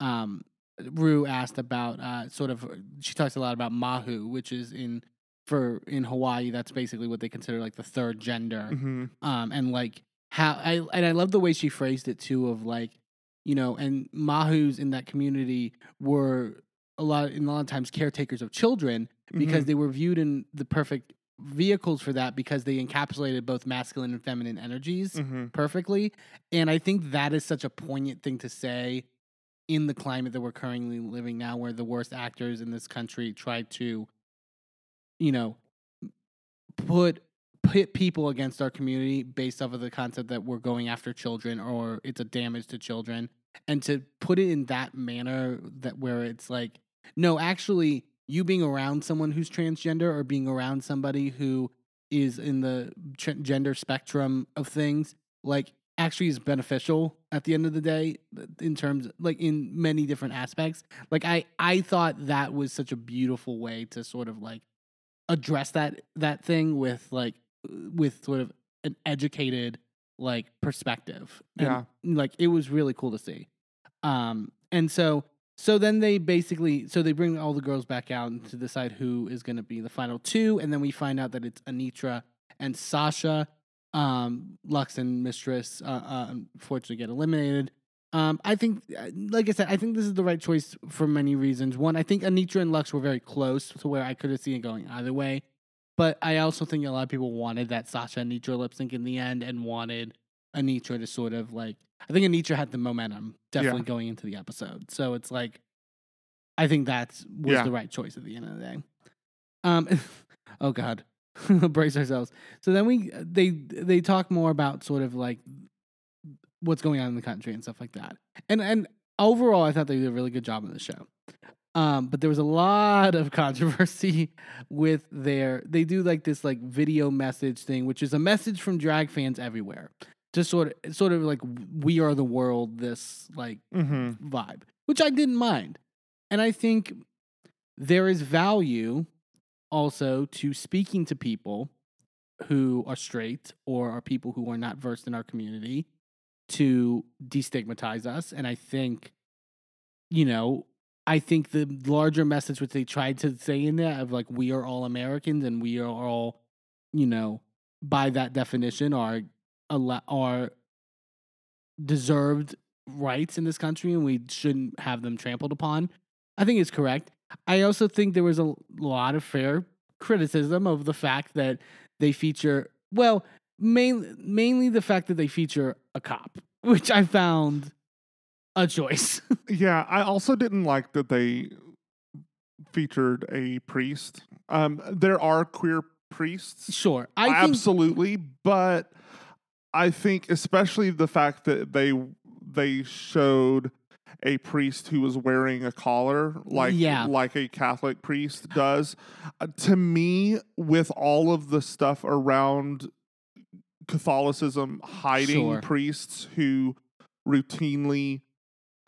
Speaker 1: um Rue asked about uh sort of she talks a lot about Mahu, which is in for in Hawaii, that's basically what they consider like the third gender.
Speaker 2: Mhm.
Speaker 1: Um and like how I and I love the way she phrased it too of like, you know, and Mahus in that community were a lot in a lot of times caretakers of children because
Speaker 2: Mhm.
Speaker 1: they were viewed in the perfect vehicles for that because they encapsulated both masculine and feminine energies
Speaker 2: Mhm.
Speaker 1: perfectly. And I think that is such a poignant thing to say in the climate that we're currently living now, where the worst actors in this country try to, you know, put pit people against our community based off of the concept that we're going after children or it's a damage to children. And to put it in that manner that where it's like no actually you being around someone who's transgender or being around somebody who is in the gender spectrum of things like actually is beneficial at the end of the day in terms like in many different aspects like i i thought that was such a beautiful way to sort of like address that that thing with like with sort of an educated like perspective And,
Speaker 2: Yeah.
Speaker 1: like it was really cool to see Um, and so so then they basically so they bring all the girls back out to decide who is going to be the final two, and then we find out that it's Anetra and Sasha. Um, Luxx and Mistress uh, uh, unfortunately get eliminated. Um, I think, uh, like I said, I think this is the right choice for many reasons. One, I think Anetra and Luxx were very close to where I could have seen it going either way. But I also think a lot of people wanted that Sasha Anetra lip sync in the end and wanted Anetra to sort of like I think Anetra had the momentum definitely
Speaker 2: Yeah.
Speaker 1: going into the episode. So it's like I think that was
Speaker 2: Yeah.
Speaker 1: the right choice at the end of the day. Um oh god. Brace ourselves. So then we they they talk more about sort of like what's going on in the country and stuff like that. And and overall I thought they did a really good job on the show. Um, but there was a lot of controversy with their they do like this like video message thing, which is a message from drag fans everywhere. Just sort of sort of like we are the world, this like
Speaker 2: Mm-hmm.
Speaker 1: vibe, which I didn't mind. And I think there is value also to speaking to people who are straight or are people who are not versed in our community to destigmatize us. And I think, you know, I think the larger message which they tried to say in there of like we are all Americans and we are all, you know, by that definition are are deserved rights in this country and we shouldn't have them trampled upon. I think is correct. I also think there was a lot of fair criticism of the fact that they feature well, main, mainly the fact that they feature a cop, which I found a choice.
Speaker 2: Yeah, I also didn't like that they featured a priest. Um, there are queer priests,
Speaker 1: sure. I think
Speaker 2: absolutely, but I think especially the fact that they they showed a priest who was wearing a collar like
Speaker 1: Yeah.
Speaker 2: like a Catholic priest does. Uh, to me, with all of the stuff around Catholicism hiding
Speaker 1: Sure.
Speaker 2: priests who routinely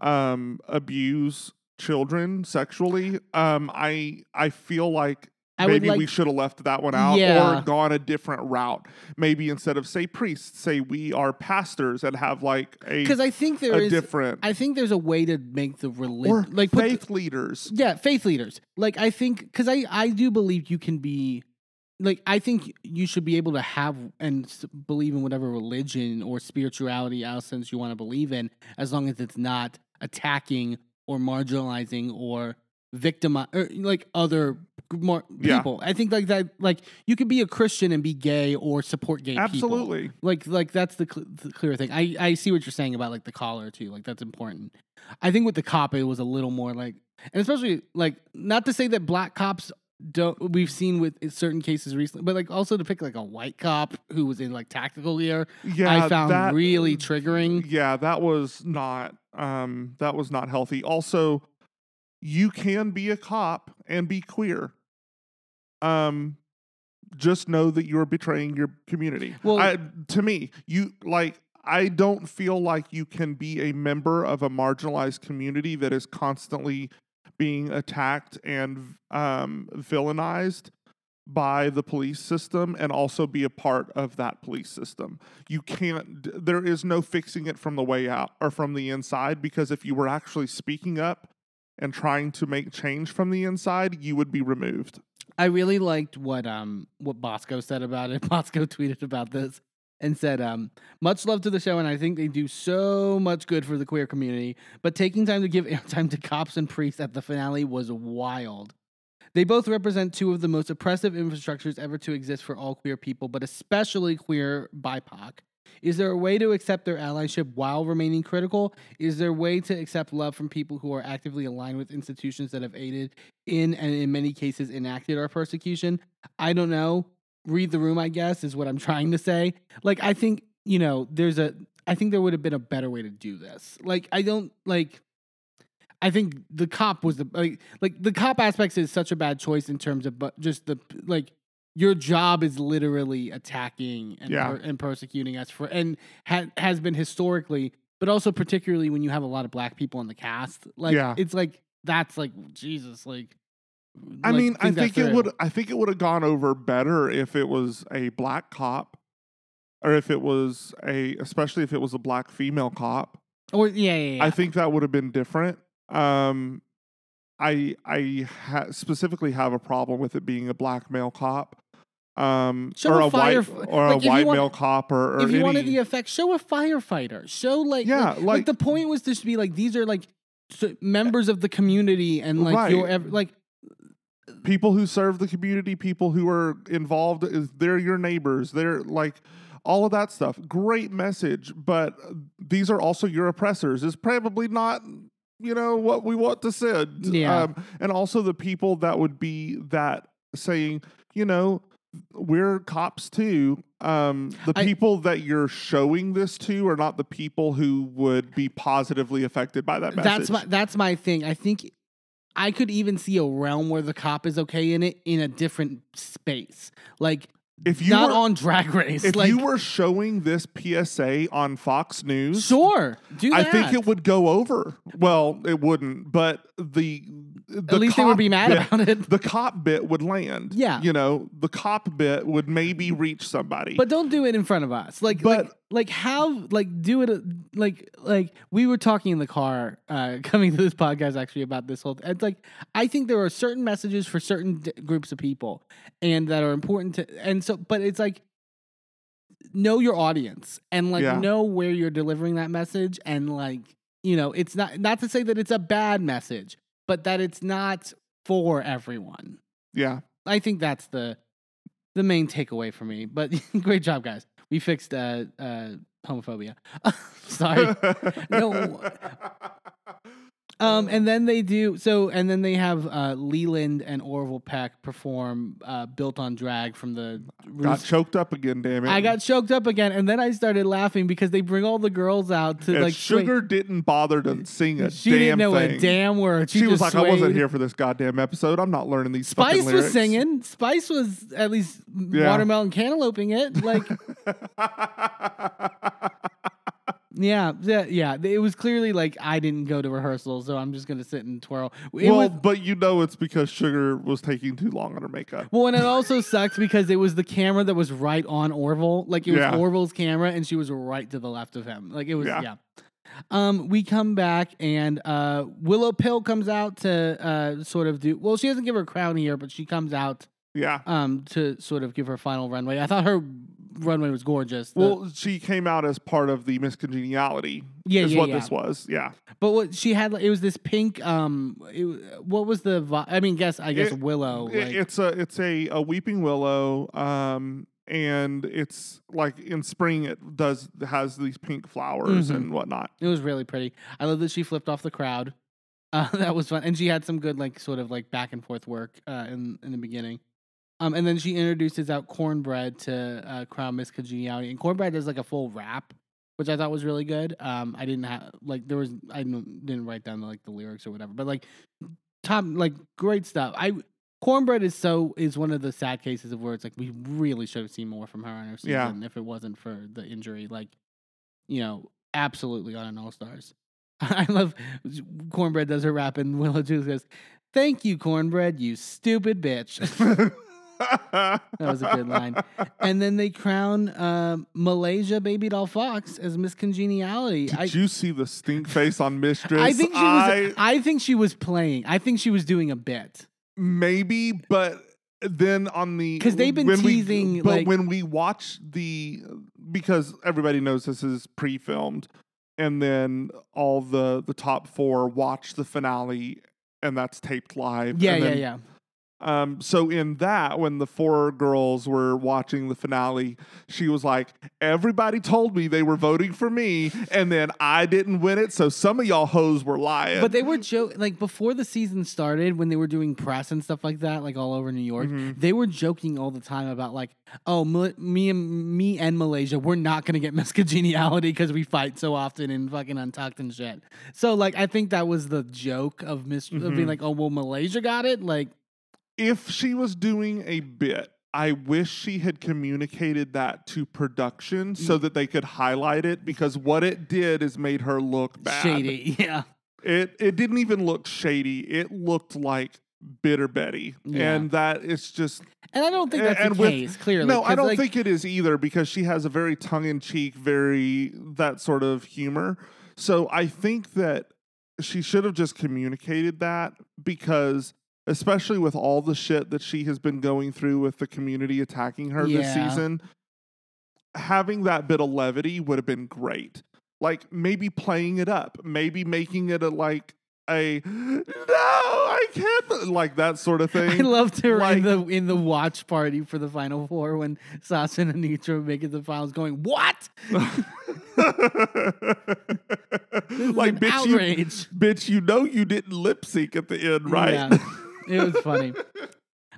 Speaker 2: um abuse children sexually um i i feel like
Speaker 1: I
Speaker 2: maybe we should have left that one out
Speaker 1: Yeah.
Speaker 2: or gone a different route maybe instead of say priests say we are pastors and have like a,
Speaker 1: because I think there
Speaker 2: a
Speaker 1: is
Speaker 2: different
Speaker 1: I think there's a way to make the religion like put the-
Speaker 2: faith leaders
Speaker 1: Yeah, faith leaders. Like I think because I I do believe you can be like I think you should be able to have and believe in whatever religion or spirituality essence you want to believe in as long as it's not attacking or marginalizing or victimize or like other more
Speaker 2: Yeah.
Speaker 1: people. I think like that like you could be a Christian and be gay or support gay people.
Speaker 2: absolutely
Speaker 1: Like like that's the, cl- the clear thing. I I see what you're saying about like the collar too. Like that's important. I think with the cop it was a little more like and especially like not to say that black cops don't we've seen with certain cases recently, but like also to pick like a white cop who was in like tactical gear,
Speaker 2: yeah
Speaker 1: I found
Speaker 2: that,
Speaker 1: really triggering.
Speaker 2: yeah that was not um that was not healthy also you can be a cop and be queer um just know that you're betraying your community
Speaker 1: Well-
Speaker 2: I, to me you like i don't feel like you can be a member of a marginalized community that is constantly being attacked and um villainized by the police system and also be a part of that police system. You can't, there is no fixing it from the way out or from the inside because if you were actually speaking up and trying to make change from the inside, you would be removed.
Speaker 1: I really liked what um what Bosco said about it. Bosco tweeted about this and said, um, much love to the show, and I think they do so much good for the queer community. But taking time to give airtime to cops and priests at the finale was wild. They both represent two of the most oppressive infrastructures ever to exist for all queer people, but especially queer BIPOC. Is there a way to accept their allyship while remaining critical? Is there a way to accept love from people who are actively aligned with institutions that have aided in and in many cases enacted our persecution? I don't know. Read the room, I guess, is what I'm trying to say. Like, I think, you know, there's a, I think there would have been a better way to do this. Like, I don't, like, I think the cop was the like like the cop aspects is such a bad choice in terms of but just the like your job is literally attacking and
Speaker 2: Yeah.
Speaker 1: per, and persecuting us for and ha, has been historically but also particularly when you have a lot of black people in the cast like
Speaker 2: Yeah.
Speaker 1: it's like that's like Jesus like
Speaker 2: I
Speaker 1: like,
Speaker 2: mean, I think it would, I think it would have gone over better if it was a black cop or if it was a, especially if it was a black female cop.
Speaker 1: Or yeah, yeah, yeah.
Speaker 2: I think that would have been different. Um, I I ha- specifically have a problem with it being a black male cop, um,
Speaker 1: Show
Speaker 2: or
Speaker 1: a
Speaker 2: a, white or
Speaker 1: like,
Speaker 2: a white
Speaker 1: want-
Speaker 2: male cop, or, or
Speaker 1: if you
Speaker 2: any,
Speaker 1: wanted the effect, show a firefighter. Show like
Speaker 2: Yeah,
Speaker 1: like,
Speaker 2: like-
Speaker 1: the point was just to be like these are like members of the community and like
Speaker 2: Right.
Speaker 1: like
Speaker 2: people who serve the community, people who are involved, they're your neighbors. They're like all of that stuff. Great message, but these are also your oppressors. Is probably not you know what we want to send.
Speaker 1: Yeah.
Speaker 2: Um, and also the people that would be that saying, you know, we're cops too. Um, the
Speaker 1: I-
Speaker 2: people that you're showing this to are not the people who would be positively affected by that message.
Speaker 1: that's my that's my thing. I think I could even see a realm where the cop is okay in it in a different space, like
Speaker 2: if you
Speaker 1: not
Speaker 2: were,
Speaker 1: on Drag Race.
Speaker 2: if
Speaker 1: like
Speaker 2: you were showing this PSA on Fox News,
Speaker 1: sure, do
Speaker 2: I think it would go over. Well, it wouldn't, but the, the
Speaker 1: At least they would be mad
Speaker 2: bit-
Speaker 1: about it.
Speaker 2: The cop bit would land.
Speaker 1: Yeah.
Speaker 2: you know, the cop bit would maybe reach somebody.
Speaker 1: But don't do it in front of us. Like, like,
Speaker 2: But-
Speaker 1: like, have like do it. Like, like we were talking in the car uh, coming to this podcast actually about this whole. It's like I think there are certain messages for certain d- groups of people, and that are important to. And so, but it's like know your audience and like
Speaker 2: Yeah.
Speaker 1: know where you're delivering that message, and like you know, it's not not to say that it's a bad message, but that it's not for everyone.
Speaker 2: yeah,
Speaker 1: I think that's the the main takeaway for me. But great job, guys. We fixed uh, uh, homophobia. Sorry. No. Um, and then they do so, and then they have uh, Leland and Orville Peck perform uh, "Built on Drag" from the.
Speaker 2: got choked up again. Damn it!
Speaker 1: I got choked up again, and then I started laughing because they bring all the girls out to
Speaker 2: And
Speaker 1: like sway-
Speaker 2: Sugar didn't bother to sing a
Speaker 1: She
Speaker 2: damn
Speaker 1: didn't know
Speaker 2: thing.
Speaker 1: a damn word. She,
Speaker 2: She, was like, "I wasn't here for this goddamn episode. I'm not learning these fucking
Speaker 1: Spice was singing. Spice was at least
Speaker 2: Yeah.
Speaker 1: watermelon cantalouping it. Like Yeah, yeah, yeah. It was clearly like I didn't go to rehearsal, so I'm just gonna sit and twirl. It
Speaker 2: well,
Speaker 1: was,
Speaker 2: but you know it's because Sugar was taking too long on her makeup.
Speaker 1: well, and it also sucked because it was the camera that was right on Orville. Like it was
Speaker 2: Yeah.
Speaker 1: Orville's camera, and she was right to the left of him. Like it was, yeah.
Speaker 2: Yeah.
Speaker 1: Um, we come back and uh, Willow Pill comes out to uh, sort of do. Well, she doesn't give her crown here, but she comes out
Speaker 2: Yeah.
Speaker 1: um, to sort of give her final runway. I thought her runway was gorgeous. The-
Speaker 2: Well, she came out as part of the miscongeniality.
Speaker 1: Yeah,
Speaker 2: is
Speaker 1: yeah,
Speaker 2: what
Speaker 1: yeah.
Speaker 2: this was. Yeah.
Speaker 1: But what she had, it was this pink. Um, it, what was the? vi- I mean, guess I guess
Speaker 2: It-
Speaker 1: willow.
Speaker 2: I-
Speaker 1: Like,
Speaker 2: it's a it's a, a weeping willow. Um, and it's like in spring it does has these pink flowers
Speaker 1: Mhm.
Speaker 2: and whatnot.
Speaker 1: it was really pretty. I love that she flipped off the crowd. Uh, that was fun, and she had some good like sort of like back and forth work uh, in in the beginning. Um, and then she introduces out Kornbread to uh, crown Miss Congeniality, and Kornbread does like a full rap, which I thought was really good. Um, I didn't have like there was I didn't didn't write down like the lyrics or whatever, but like top like great stuff. I Kornbread is so is one of the sad cases of where it's like we really should have seen more from her on her season
Speaker 2: Yeah.
Speaker 1: if it wasn't for the injury. Like, you know, absolutely on an all stars. I love Kornbread does her rap and Willow Juice goes, "Thank you, Kornbread, you stupid bitch."
Speaker 2: that
Speaker 1: was a good line. and then they crown um, Malaysia Babydoll Foxx as Miss Congeniality.
Speaker 2: Did
Speaker 1: I,
Speaker 2: you see the stink face on Mistress?
Speaker 1: I think she was.
Speaker 2: I-
Speaker 1: I think she was playing. I think she was doing a bit.
Speaker 2: maybe, but then on the
Speaker 1: because they've been
Speaker 2: when we-
Speaker 1: teasing,
Speaker 2: but
Speaker 1: like-
Speaker 2: when we watch the because everybody knows this is pre-filmed, and then all the the top four watch the finale, and that's taped live.
Speaker 1: Yeah, yeah,
Speaker 2: then
Speaker 1: yeah.
Speaker 2: Um, so in that, when the four girls were watching the finale, she was like, "Everybody told me they were voting for me, and then I didn't win it. So some of y'all hoes were lying."
Speaker 1: But they were joking, like before the season started, when they were doing press and stuff like that, like all over New York.
Speaker 2: Mhm.
Speaker 1: They were joking all the time about like, oh, Mal- me and me and Malaysia, we're not gonna get Miss Congeniality because we fight so often and fucking untucked and shit. So like, I think that was the joke of Miss of being
Speaker 2: Mhm.
Speaker 1: like, oh, well, Malaysia got it. Like,
Speaker 2: if she was doing a bit, I wish she had communicated that to production mm. so that they could highlight it because what it did is made her look bad.
Speaker 1: shady, yeah.
Speaker 2: It it didn't even look shady. It looked like bitter Betty,
Speaker 1: Yeah.
Speaker 2: and that it's just
Speaker 1: And I don't think that's
Speaker 2: and
Speaker 1: the
Speaker 2: with-
Speaker 1: case. Clearly,
Speaker 2: no. I don't
Speaker 1: like,
Speaker 2: think it is either because she has a very tongue in cheek, very that sort of humor. So I think that she should have just communicated that because. Especially with all the shit that she has been going through with the community attacking her this season, having that bit of levity would have been great. Like maybe playing it up, maybe making it a like a no, I can't like that sort of thing.
Speaker 1: I loved her
Speaker 2: like-
Speaker 1: in the in the watch party for the final four when Sasha and Anetra make it the finals, going, "What?
Speaker 2: Like bitch, you, bitch, you know you didn't lip sync at the end, right?
Speaker 1: Yeah, it was funny.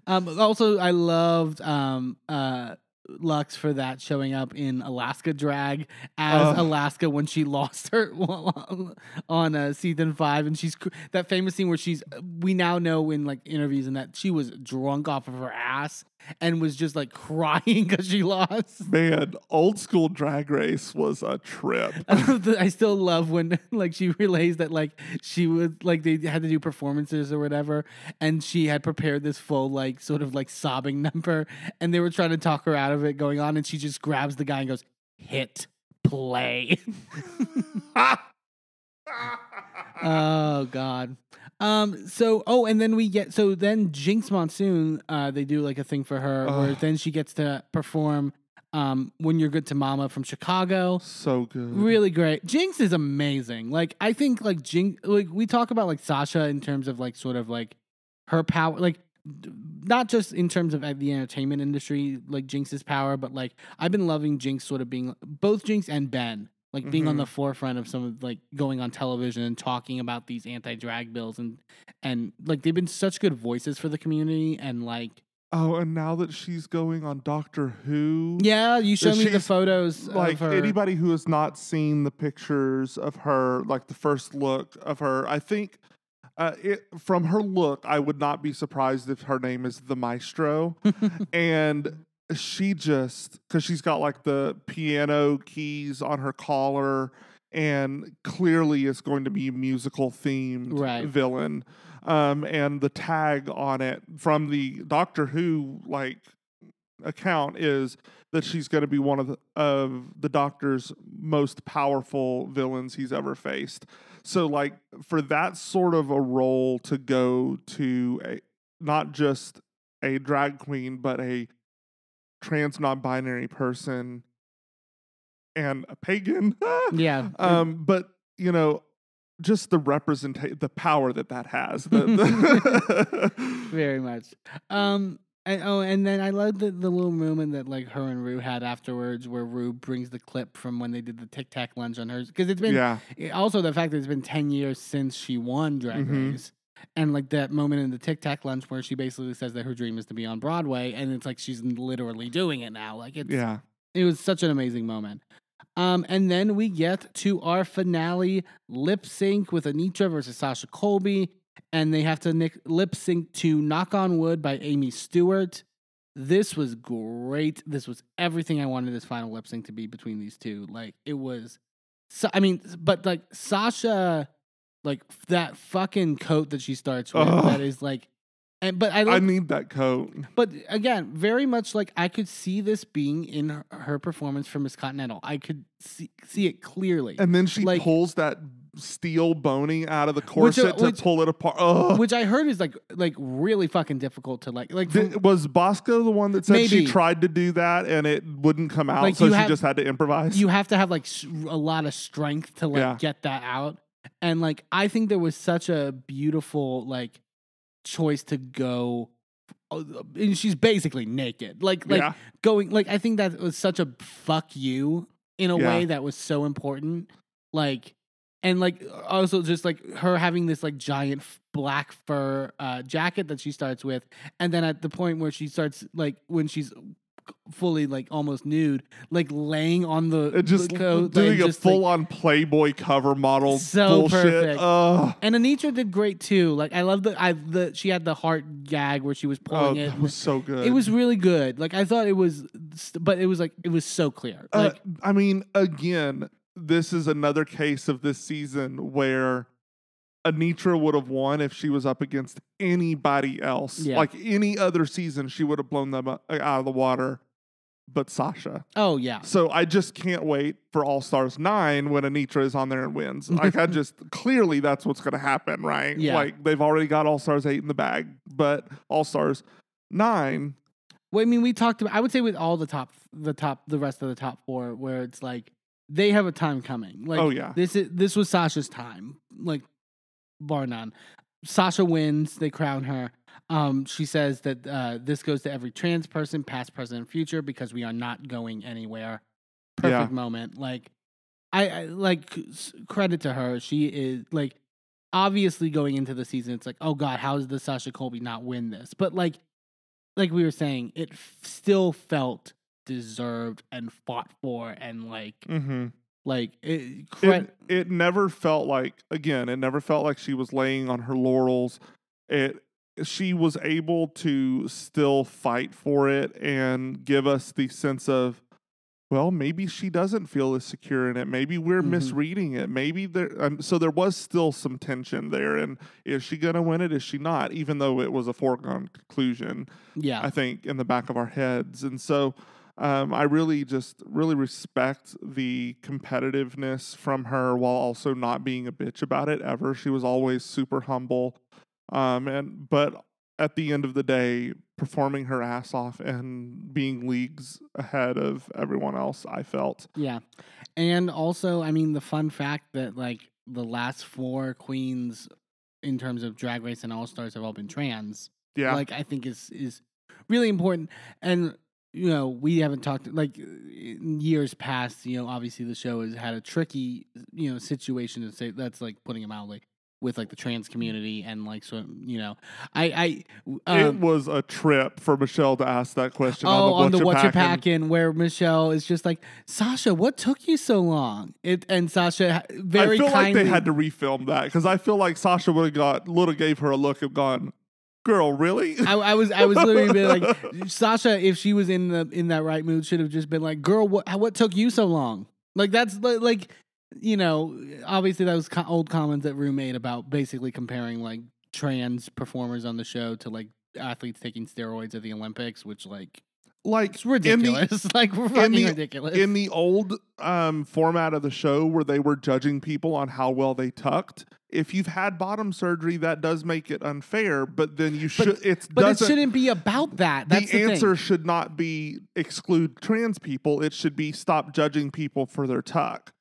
Speaker 1: Um, also, I loved um, uh, Luxx for that showing up in Alaska drag as
Speaker 2: Ugh.
Speaker 1: Alaska when she lost her on uh, season five, and she's that famous scene where she's. We now know in like interviews and that she was drunk off of her ass and was just like crying because she lost.
Speaker 2: Man, old school drag race was a trip.
Speaker 1: I, I still love when like she relays that like she would like they had to do performances or whatever, and she had prepared this full like sort of like sobbing number, and they were trying to talk her out of it going on, and she just grabs the guy and goes, "Hit play." oh God. Um. So. Oh, and then we get. So then Jinkx Monsoon. Uh. They do like a thing for her where then she gets to perform. Um. When you're good to Mama from Chicago.
Speaker 2: so good.
Speaker 1: Really great. Jinkx is amazing. Like I think like Jinkx like we talk about like Sasha in terms of like sort of like her power like not just in terms of uh, the entertainment industry like Jinkx's power but like I've been loving Jinkx sort of being both Jinkx and Ben like being on
Speaker 2: Mhm.
Speaker 1: the forefront of some of like going on television and talking about these anti-drag bills and and like they've been such good voices for the community and like
Speaker 2: Oh, and now that she's going on Doctor Who,
Speaker 1: yeah you showed me the photos
Speaker 2: like
Speaker 1: of her.
Speaker 2: anybody who has not seen the pictures of her, like the first look of her, I think uh, it, from her look, I would not be surprised if her name is the Maestro. and she just, because she's got like the piano keys on her collar and clearly is going to be a musical themed
Speaker 1: Right.
Speaker 2: villain. Um, and the tag on it from the Doctor Who like account is that she's going to be one of the, of the doctor's most powerful villains he's ever faced. So like for that sort of a role to go to a not just a drag queen but a trans non-binary person and a pagan
Speaker 1: yeah
Speaker 2: um but you know just the representation the power that that has the, the
Speaker 1: very much. Um, and, oh, and then I love the, the little moment that like her and Ru had afterwards, where Ru brings the clip from when they did the Tic Tac lunch on hers, because it's been
Speaker 2: yeah
Speaker 1: it- also the fact that it's been ten years since she won Drag
Speaker 2: Mhm.
Speaker 1: Race, and like that moment in the Tic Tac lunch where she basically says that her dream is to be on Broadway, and it's like she's literally doing it now. Like it's
Speaker 2: yeah
Speaker 1: it was such an amazing moment. Um, and then we get to our finale lip sync with Anetra versus Sasha Colby, and they have to nick, lip sync to "Knock on Wood" by Amii Stewart. This was great. This was everything I wanted this final lip sync to be between these two. Like it was, so, I mean, but like Sasha, like that fucking coat that she starts with,
Speaker 2: Ugh.
Speaker 1: that is like, and but I,
Speaker 2: I need that coat.
Speaker 1: but again, very much like I could see this being in her, her performance for Miss Continental. I could see, see it clearly,
Speaker 2: And then she
Speaker 1: Like-
Speaker 2: pulls that steel boning out of the uh, corset to
Speaker 1: which-
Speaker 2: pull it apart. Ugh.
Speaker 1: which I heard is like like really fucking difficult to like like.
Speaker 2: Did- was Bosco the one that said she tried to do that and it wouldn't come out,
Speaker 1: Like,
Speaker 2: so she
Speaker 1: have-
Speaker 2: just had to improvise?
Speaker 1: you have to have like a lot of strength to like
Speaker 2: Yeah.
Speaker 1: get that out, and like I think there was such a beautiful like choice to go. uh, And she's basically naked, like like
Speaker 2: yeah,
Speaker 1: going like I think that was such a fuck you in a
Speaker 2: Yeah.
Speaker 1: way that was so important. Like and like also just like her having this like giant black fur uh jacket that she starts with and then at the point where she starts like when she's fully like almost nude like laying on the,
Speaker 2: just
Speaker 1: the coat like,
Speaker 2: doing a
Speaker 1: just, like-
Speaker 2: full on Playboy cover model
Speaker 1: So
Speaker 2: bullshit.
Speaker 1: perfect.
Speaker 2: Ugh.
Speaker 1: and Anetra did great too. Like I love the I the she had the heart gag where she was
Speaker 2: Oh,
Speaker 1: pulling it.
Speaker 2: that was so good.
Speaker 1: It was really good. Like I thought it was, but it was like it was so clear.
Speaker 2: Uh, I mean, again, this is another case of this season where Anetra would have won if she was up against anybody else.
Speaker 1: Yeah.
Speaker 2: Like any other season, she would have blown them uh, out of the water. But Sasha.
Speaker 1: Oh yeah.
Speaker 2: So I just can't wait for All Stars 9 when Anetra is on there and wins. Like, I just clearly that's what's going to happen, right?
Speaker 1: Yeah.
Speaker 2: Like, they've already got All Stars 8 in the bag, but All Stars 9,
Speaker 1: Well, I mean, we talked about. I would say with all the top, the top, the rest of the top four, where it's like they have a time coming. Like,
Speaker 2: oh, yeah.
Speaker 1: this is this was Sasha's time, like bar none. Sasha wins. They crown her. Um, she says that uh, this goes to every trans person, past, present, and future, because we are not going anywhere.
Speaker 2: Yeah.
Speaker 1: Perfect moment. Like, I, I like credit to her. She is like obviously going into the season. It's like, oh god, how does the Sasha Colby not win this? But like, like we were saying, it f- still felt deserved and fought for, and like,
Speaker 2: Mm-hmm.
Speaker 1: Like it,
Speaker 2: it, it never felt like again it never felt like she was laying on her laurels. It she was able to still fight for it and give us the sense of well maybe she doesn't feel as secure in it. Maybe we're
Speaker 1: Mhm.
Speaker 2: misreading it. Maybe there um, so there was still some tension there and is she going to win it? Is she not? Even though it was a foregone conclusion
Speaker 1: yeah,
Speaker 2: I think, in the back of our heads. And so um, I really just really respect the competitiveness from her while also not being a bitch about it ever. She was always super humble. Um, and but at the end of the day, performing her ass off and being leagues ahead of everyone else, I felt.
Speaker 1: yeah, and also, I mean, the fun fact that like the last four queens in terms of Drag Race and All Stars have all been trans.
Speaker 2: Yeah.
Speaker 1: like I think is is really important. And you know, we haven't talked like in years past. You know, obviously the show has had a tricky you know situation to say that's like putting it mildly with like the trans community and like so you know I I
Speaker 2: it
Speaker 1: um,
Speaker 2: was a trip for Michelle to ask that question
Speaker 1: Oh,
Speaker 2: on the,
Speaker 1: on the
Speaker 2: Whatcha
Speaker 1: What You
Speaker 2: Packin'.
Speaker 1: Packin', where Michelle is just like, Sasha, what took you so long? It and Sasha ha- very
Speaker 2: I feel
Speaker 1: kindly.
Speaker 2: like they had to refilm that because I feel like Sasha would have got have gave her a look and gone, "Girl, really?"
Speaker 1: I, I was I was literally been like Sasha, if she was in the in that right mood, should have just been like, "Girl, what what took you so long?" Like that's like, you know, obviously that was co- old comments that Ru made about basically comparing like trans performers on the show to like athletes taking steroids at the Olympics, which like
Speaker 2: like
Speaker 1: it's
Speaker 2: in
Speaker 1: ridiculous. like fucking
Speaker 2: the-
Speaker 1: ridiculous.
Speaker 2: in the old um, format of the show where they were judging people on how well they tucked. If you've had bottom surgery, that does make it unfair. But then you should. It
Speaker 1: but it shouldn't be about that. That's
Speaker 2: the,
Speaker 1: the,
Speaker 2: answer
Speaker 1: Thing.
Speaker 2: should not be exclude trans people. It should be stop judging people for their tuck.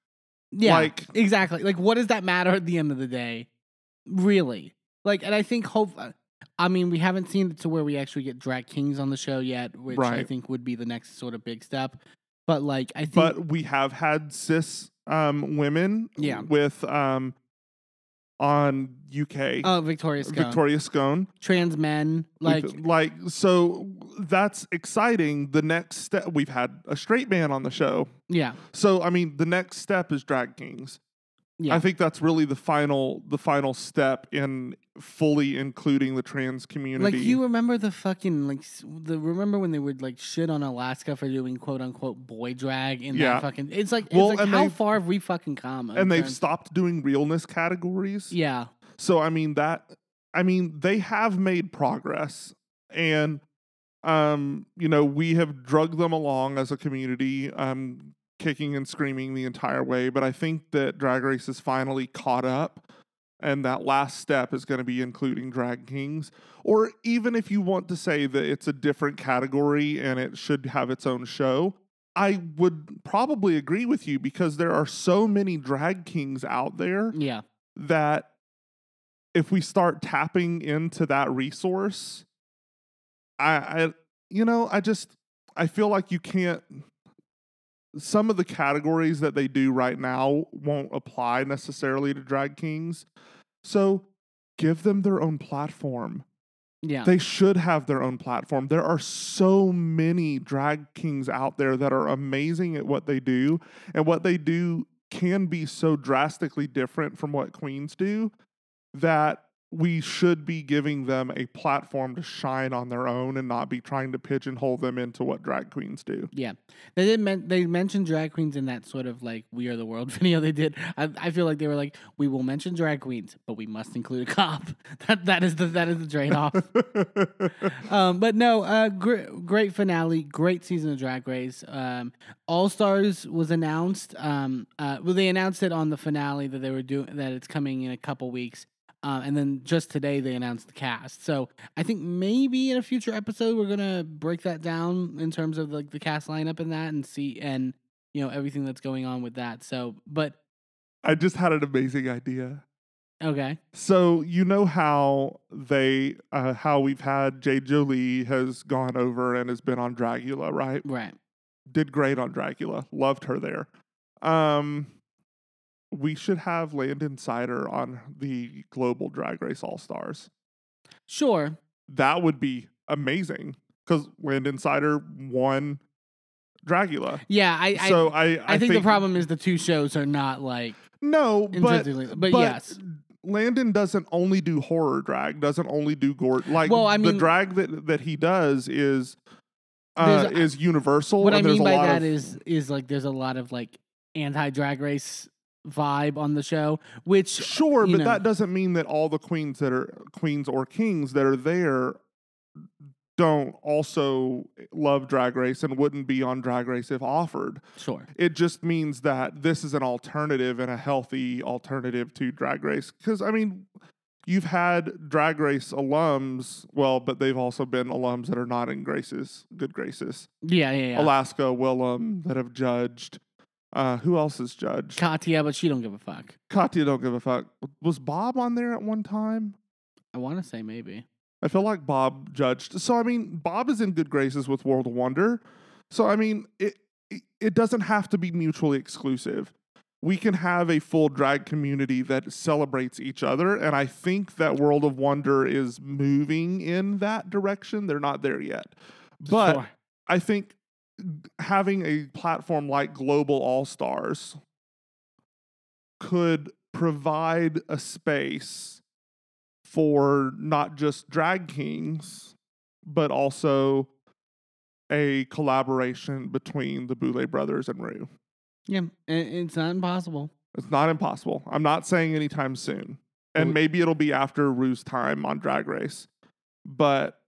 Speaker 1: Yeah,
Speaker 2: like-
Speaker 1: exactly. Like, what does that matter at the end of the day? Really? Like, and I think hope. I mean, we haven't seen it to where we actually get drag kings on the show yet, which I think would be the next sort of big step. But like, I think,
Speaker 2: But we have had cis um, women.
Speaker 1: Yeah.
Speaker 2: With um, on UK.
Speaker 1: oh, Victoria Scone,
Speaker 2: Victoria Scone.
Speaker 1: trans men, like,
Speaker 2: We've- like so that's exciting. The next step we've had a straight man on the show.
Speaker 1: yeah,
Speaker 2: So I mean the next step is drag kings.
Speaker 1: Yeah,
Speaker 2: I think that's really the final the final step in fully including the trans community.
Speaker 1: like you remember the fucking like the remember when they would like shit on Alaska for doing quote unquote boy drag in
Speaker 2: Yeah.
Speaker 1: that fucking. It's like,
Speaker 2: Well,
Speaker 1: it's like
Speaker 2: and
Speaker 1: how far have we fucking come?
Speaker 2: and they've
Speaker 1: terms-
Speaker 2: stopped doing realness categories.
Speaker 1: Yeah,
Speaker 2: So I mean that I mean they have made progress and um you know we have drugged them along as a community um kicking and screaming the entire way but I think that drag race is finally caught up and that last step is going to be including drag kings. Or even if you want to say that it's a different category and it should have its own show I would probably agree with you because there are so many drag kings out there
Speaker 1: yeah,
Speaker 2: that if we start tapping into that resource, I, I you know, I just I feel like you can't some of the categories that they do right now won't apply necessarily to drag kings. So give them their own platform.
Speaker 1: yeah.
Speaker 2: They should have their own platform. There are so many drag kings out there that are amazing at what they do, and what they do can be so drastically different from what queens do that we should be giving them a platform to shine on their own and not be trying to pigeonhole them into what drag queens do.
Speaker 1: Yeah, they did. Men- they mentioned drag queens in that sort of like "We Are the World" video they did. I, I feel like they were like, "We will mention drag queens, but we must include a cop." that that is the that is the trade off. um, but no, uh, gr- great finale, great season of Drag Race. Um, All Stars was announced. Um, uh, well, they announced it on the finale that they were doing that it's coming in a couple weeks. Uh, and then just today they announced the cast. So I think maybe in a future episode we're gonna break that down in terms of like the cast lineup and that and see and you know everything that's going on with that. So, but
Speaker 2: I just had an amazing idea.
Speaker 1: okay,
Speaker 2: So you know how they uh, how we've had Jade Jolie has gone over and has been on Dragula, right?
Speaker 1: right,
Speaker 2: Did great on Dragula. Loved her there. Um we should have Landon Cider on the Global Drag Race All Stars.
Speaker 1: sure,
Speaker 2: That would be amazing because Landon Cider won Dragula.
Speaker 1: yeah. I I,
Speaker 2: so I,
Speaker 1: I, think, the problem is the two shows are not like
Speaker 2: no, but
Speaker 1: but,
Speaker 2: but
Speaker 1: yes,
Speaker 2: Landon doesn't only do horror drag, doesn't only do gore. Like
Speaker 1: Well, I mean, the
Speaker 2: drag that that he does is uh, is universal.
Speaker 1: what I mean by that
Speaker 2: of,
Speaker 1: is is like there's a lot of like anti drag race vibe on the show, which
Speaker 2: uh,
Speaker 1: sure,
Speaker 2: but
Speaker 1: know.
Speaker 2: that doesn't mean that all the queens that are queens or kings that are there don't also love drag race and wouldn't be on drag race if offered.
Speaker 1: sure,
Speaker 2: It just means that this is an alternative and a healthy alternative to drag race. Because, I mean, you've had drag race alums, well, but they've also been alums that are not in graces, good graces.
Speaker 1: yeah, yeah, yeah.
Speaker 2: Alaska, Willam that have judged. Uh, who else is judged?
Speaker 1: Katya, but she don't give a fuck.
Speaker 2: Katya don't give a fuck. Was Bob on there at one time?
Speaker 1: I want to say maybe.
Speaker 2: I feel like Bob judged. So I mean, Bob is in good graces with World of Wonder. So I mean, it it- it doesn't have to be mutually exclusive. We can have a full drag community that celebrates each other, and I think that World of Wonder is moving in that direction. They're not there yet, but
Speaker 1: Sure.
Speaker 2: I think having a platform like Global All Stars could provide a space for not just drag kings, but also a collaboration between the Boulet brothers and Ru.
Speaker 1: yeah, it's not impossible.
Speaker 2: It's not impossible. I'm not saying anytime soon. And maybe it'll be after Ru's time on Drag Race. But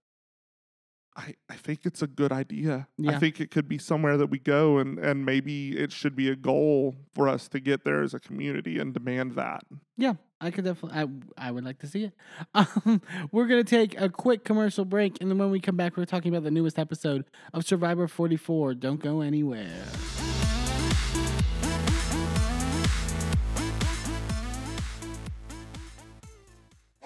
Speaker 2: I I think it's a good idea. I think it could be somewhere that we go and and maybe it should be a goal for us to get there as a community and demand that.
Speaker 1: Yeah, I could definitely. I I would like to see it. Um, we're gonna take a quick commercial break, and then when we come back, we're talking about the newest episode of Survivor 44. Don't go anywhere.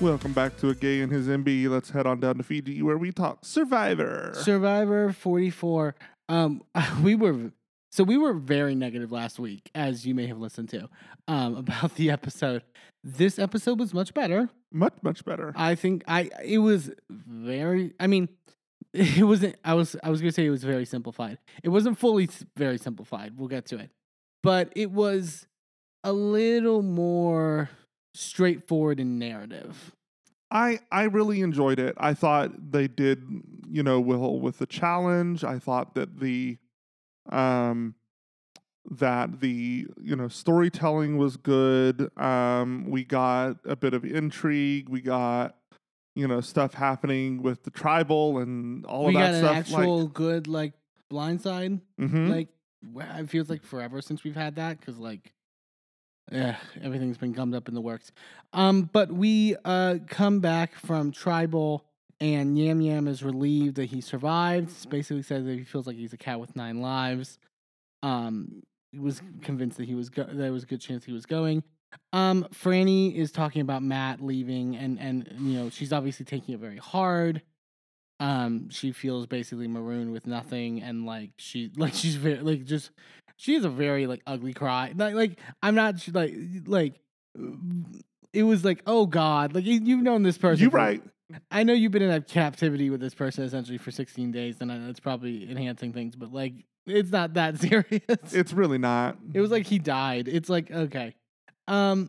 Speaker 2: Welcome back to a gay and his Enby. Let's head on down to Fiji where we talk Survivor.
Speaker 1: Survivor 44. Um, we were so we were very negative last week, as you may have listened to, um, about the episode. This episode was much better.
Speaker 2: much much better.
Speaker 1: I think I it was very. I mean, it wasn't. I was I was gonna say it was very simplified. It wasn't fully very simplified. We'll get to it, but it was a little more straightforward in narrative.
Speaker 2: I I really enjoyed it. I thought they did, you know, well with the challenge. I thought that the um that the you know storytelling was good. Um we got a bit of intrigue. We got you know stuff happening with the tribal and all
Speaker 1: we
Speaker 2: of
Speaker 1: got
Speaker 2: that
Speaker 1: an
Speaker 2: stuff.
Speaker 1: actual good like blindside.
Speaker 2: like, mhm.
Speaker 1: Like it feels like forever since we've had that because like. Yeah, everything's been gummed up in the works. Um, but we uh come back from tribal and Yam Yam is relieved that he survived. Basically says that he feels like he's a cat with nine lives. Um, he was convinced that he was go- there was a good chance he was going. Um, Frannie is talking about Matt leaving, and and you know she's obviously taking it very hard. Um, she feels basically marooned with nothing, and like she like she's very like just she has a very like ugly cry. Like like I'm not like like it was like oh god like you, you've known this person.
Speaker 2: you right.
Speaker 1: I know you've been in a captivity with this person essentially for 16 days, and I- that's probably enhancing things, but like it's not that serious.
Speaker 2: It's really not.
Speaker 1: it was like he died. It's like okay. Um,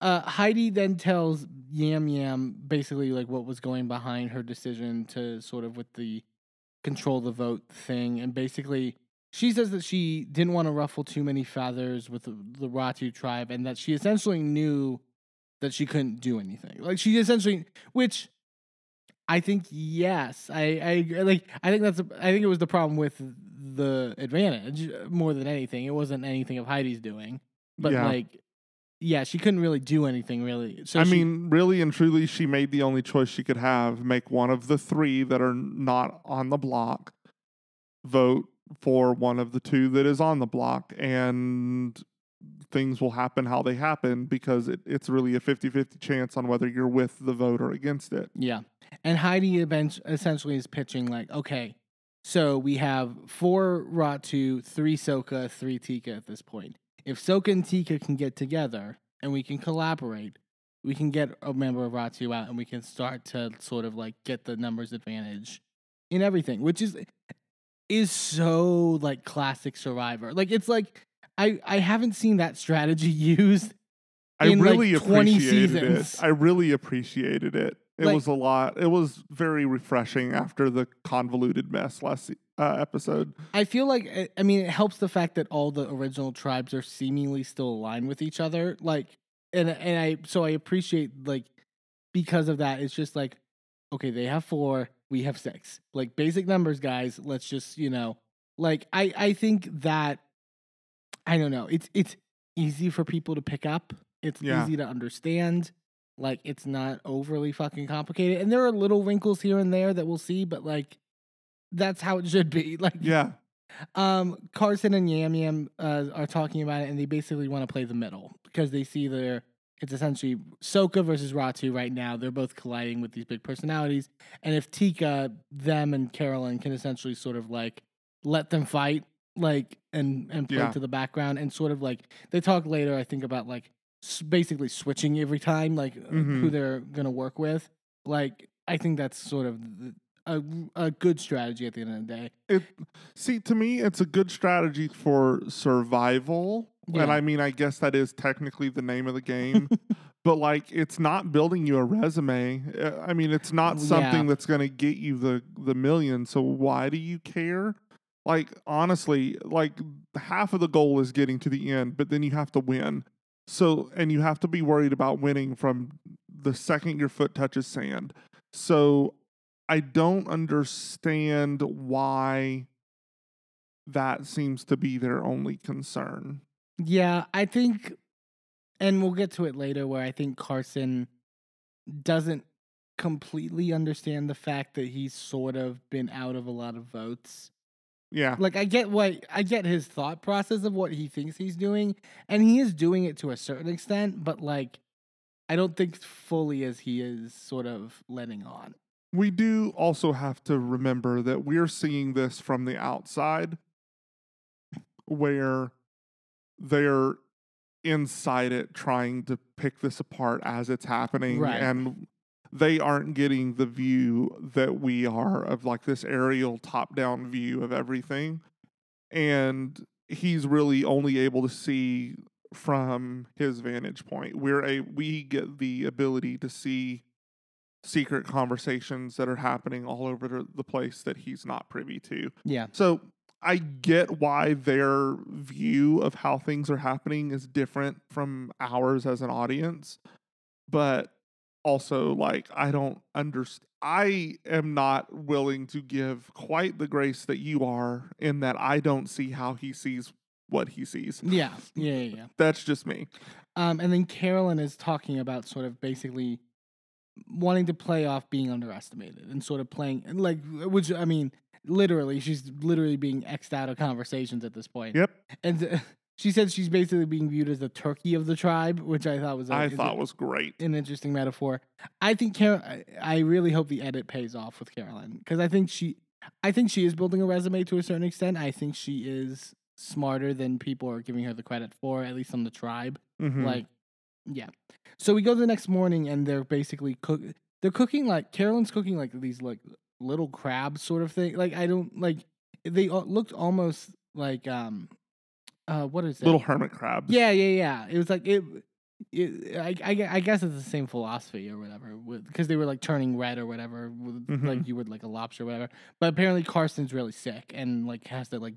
Speaker 1: uh, Heidi then tells Yam Yam basically like what was going behind her decision to sort of with the control the vote thing, and basically she says that she didn't want to ruffle too many feathers with the, the Ratu tribe, and that she essentially knew that she couldn't do anything. Like she essentially, which I think yes, I I like I think that's a, I think it was the problem with the advantage uh, more than anything. It wasn't anything of Heidi's doing, but
Speaker 2: Yeah.
Speaker 1: like yeah, she couldn't really do anything really. So
Speaker 2: I
Speaker 1: she-
Speaker 2: mean, really and truly, she made the only choice she could have: make one of the three that are not on the block vote for one of the two that is on the block, and things will happen how they happen because it, it's really a 50-50 chance on whether you're with the vote or against it.
Speaker 1: Yeah. And Heidi essentially is pitching like, okay, so we have four Ratu, three Soka, three Tika at this point. If Soka and Tika can get together and we can collaborate, we can get a member of Ratu out and we can start to sort of like get the numbers advantage in everything, which is is so like classic survivor. Like it's like I I haven't seen that strategy used
Speaker 2: I
Speaker 1: in, like,
Speaker 2: really
Speaker 1: 20
Speaker 2: appreciated
Speaker 1: seasons.
Speaker 2: it. I really appreciated it. It
Speaker 1: Like-
Speaker 2: was a lot. It was very refreshing after the convoluted mess last uh, episode.
Speaker 1: I feel like I- I mean it helps the fact that all the original tribes are seemingly still aligned with each other. Like and and I so I appreciate like because of that it's just like okay, they have 4, we have 6. Like basic numbers guys, let's just, you know, like I I think that I don't know. It's it's easy for people to pick up. It's
Speaker 2: Yeah.
Speaker 1: easy to understand. Like it's not overly fucking complicated. And there are little wrinkles here and there that we'll see, but like that's how it should be. Like
Speaker 2: Yeah.
Speaker 1: um, Carson and Yam Yam uh, are talking about it, and they basically want to play the middle because they see their it's essentially Soka versus Ratu right now. They're both colliding with these big personalities, and if Tika, them, and Carolyn can essentially sort of like let them fight, like and and play
Speaker 2: Yeah.
Speaker 1: to the background, and sort of like they talk later, I think about like s- basically switching every time, like uh, who
Speaker 2: Mhm.
Speaker 1: they're gonna work with. Like I think that's sort of th- a a good strategy at the end of the day.
Speaker 2: It see to me, it's a good strategy for survival,
Speaker 1: Yeah.
Speaker 2: and I mean, I guess that is technically the name of the game. but like, it's not building you a resume. Uh, I mean, it's not
Speaker 1: Yeah.
Speaker 2: something that's going to get you the the million. So why do you care? Like honestly, like half of the goal is getting to the end, but then you have to win. So and you have to be worried about winning from the second your foot touches sand. So I don't understand why that seems to be their only concern.
Speaker 1: Yeah, I think and we'll get to it later where I think Carson doesn't completely understand the fact that he's sort of been out of a lot of votes.
Speaker 2: Yeah.
Speaker 1: Like I get what I get his thought process of what he thinks he's doing, and he is doing it to a certain extent, but like I don't think fully as he is sort of letting on.
Speaker 2: We do also have to remember that we're seeing this from the outside where they're inside it trying to pick this apart as it's happening
Speaker 1: Right.
Speaker 2: and they aren't getting the view that we are of like this aerial top down view of everything and he's really only able to see from his vantage point we're a we get the ability to see secret conversations that are happening all over the- the place that he's not privy to
Speaker 1: Yeah.
Speaker 2: so I get why their view of how things are happening is different from ours as an audience, but also like I don't understand. I am not willing to give quite the grace that you are in that I don't see how he sees what he sees.
Speaker 1: Yeah. Yeah. Yeah. yeah.
Speaker 2: That's just me.
Speaker 1: Um, and then Carolyn is talking about sort of basically wanting to play off being underestimated and sort of playing like which I mean literally she's literally being xed out of conversations at this point.
Speaker 2: Yep.
Speaker 1: And uh, she said she's basically being viewed as the turkey of the tribe, which I thought was a,
Speaker 2: I
Speaker 1: is a-
Speaker 2: thought was great.
Speaker 1: an interesting metaphor. I think Carol. I, really hope the edit pays off with Carolyn because I think she, I think she is building a resume to a certain extent. I think she is smarter than people are giving her the credit for, at least on the tribe.
Speaker 2: Mhm.
Speaker 1: Like, yeah. So we go the next morning and they're basically cook. They're cooking like Carolyn's cooking like these like little crab sort of thing. Like I don't like they looked almost like um, uh, what is it?
Speaker 2: little hermit crabs.
Speaker 1: Yeah, yeah, yeah. It was like it. it I, I, I guess it's the same philosophy or whatever, because they were like turning red or whatever, with, like you would like a lobster or whatever. But apparently Carson's really sick and like has to like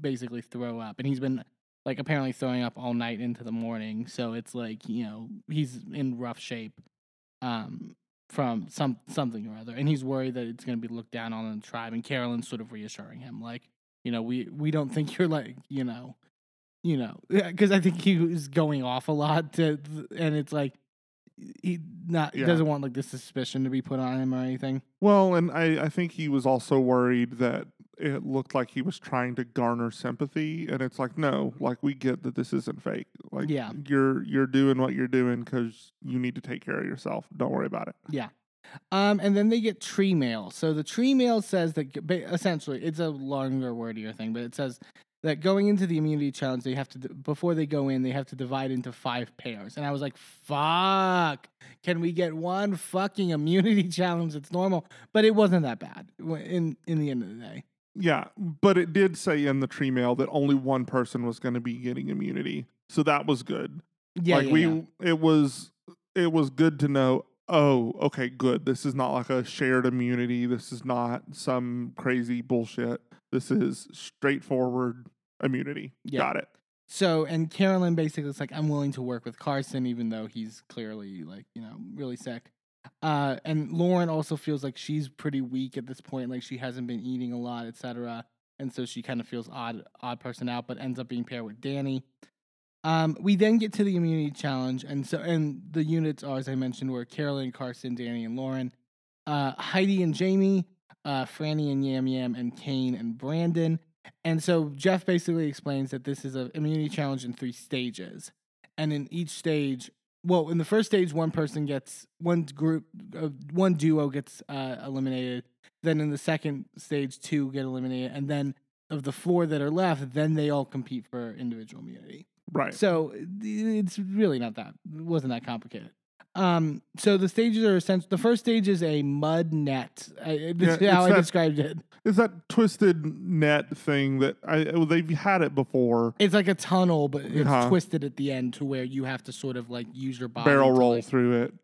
Speaker 1: basically throw up, and he's been like apparently throwing up all night into the morning. So it's like you know he's in rough shape, um, from some something or other, and he's worried that it's going to be looked down on in the tribe. And Carolyn's sort of reassuring him, like you know we we don't think you're like you know you know, because I think he was going off a lot to, and it's like he not he
Speaker 2: Yeah.
Speaker 1: doesn't want like the suspicion to be put on him or anything.
Speaker 2: Well, and I, I think he was also worried that it looked like he was trying to garner sympathy, and it's like, no, like we get that this isn't fake. Like,
Speaker 1: Yeah.
Speaker 2: you're you're doing what you're doing because you need to take care of yourself. Don't worry about it.
Speaker 1: Yeah. Um, and then they get tree mail. So the tree mail says that essentially it's a longer, wordier thing, but it says that going into the immunity challenge, they have to before they go in, they have to divide into five pairs. And I was like, "Fuck! Can we get one fucking immunity challenge that's normal?" But it wasn't that bad in in the end of the day.
Speaker 2: Yeah, but it did say in the tree mail that only one person was going to be getting immunity, so that was good.
Speaker 1: Yeah,
Speaker 2: like
Speaker 1: yeah,
Speaker 2: we,
Speaker 1: yeah.
Speaker 2: it was it was good to know. Oh, okay, good. This is not like a shared immunity. This is not some crazy bullshit. This is straightforward immunity.
Speaker 1: Yeah.
Speaker 2: Got it.
Speaker 1: So, and Carolyn basically is like, I'm willing to work with Carson, even though he's clearly like, you know, really sick. Uh, and Lauren also feels like she's pretty weak at this point, like she hasn't been eating a lot, etc. And so she kind of feels odd, odd person out, but ends up being paired with Danny. Um, we then get to the immunity challenge, and so and the units are, as I mentioned, were Carolyn, Carson, Danny, and Lauren. Uh, Heidi and Jaime, uh, Frannie and Yam Yam, and Kane and Brandon. And so Jeff basically explains that this is an immunity challenge in three stages. And in each stage, well, in the first stage, one person gets, one group, uh, one duo gets uh, eliminated. Then in the second stage, two get eliminated. And then of the four that are left, then they all compete for individual immunity.
Speaker 2: Right.
Speaker 1: So it's really not that, it wasn't that complicated. Um, so the stages are essentially, the first stage is a mud net. I, this
Speaker 2: Yeah,
Speaker 1: is how I
Speaker 2: that-
Speaker 1: described it. it.
Speaker 2: Is that twisted net thing that I they've had it before?
Speaker 1: It's like a tunnel, but it's
Speaker 2: Uh-huh.
Speaker 1: twisted at the end to where you have to sort of like use your body
Speaker 2: Barrel roll
Speaker 1: like-
Speaker 2: through it.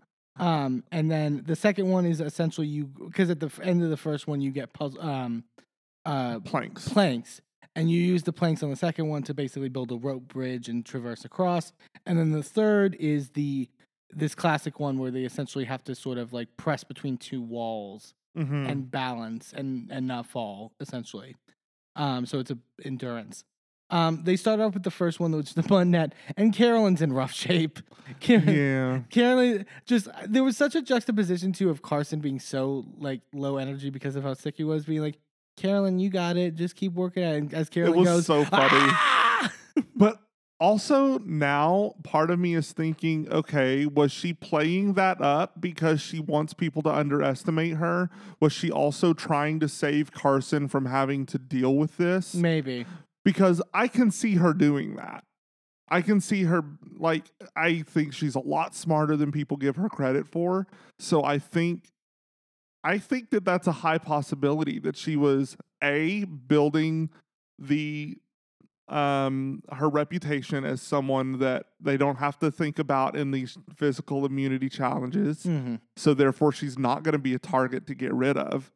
Speaker 1: um, and then the second one is essentially you because at the end of the first one you get puzzle um, uh,
Speaker 2: Planks.
Speaker 1: planks, and you use the planks on the second one to basically build a rope bridge and traverse across. And then the third is the this classic one where they essentially have to sort of like press between two walls
Speaker 2: Mhm.
Speaker 1: and balance and and not fall essentially. Um, so it's a endurance. Um, they start off with the first one, which is the bun net, and Carolyn's in rough shape. Carolyn,
Speaker 2: Yeah.
Speaker 1: Carolyn just there was such a juxtaposition too of Carson being so like low energy because of how sick he was, being like, Carolyn, you got it, just keep working at it. And as Carolyn it
Speaker 2: was
Speaker 1: goes,
Speaker 2: so funny.
Speaker 1: "Ah!"
Speaker 2: Also now part of me is thinking, okay, was she playing that up because she wants people to underestimate her? Was she also trying to save Carson from having to deal with this?
Speaker 1: Maybe.
Speaker 2: Because I can see her doing that. I can see her like I think she's a lot smarter than people give her credit for. So I think I think that that's a high possibility that she was a building the um her reputation as someone that they don't have to think about in these physical immunity challenges.
Speaker 1: Hmm
Speaker 2: so therefore she's not going to be a target to get rid of.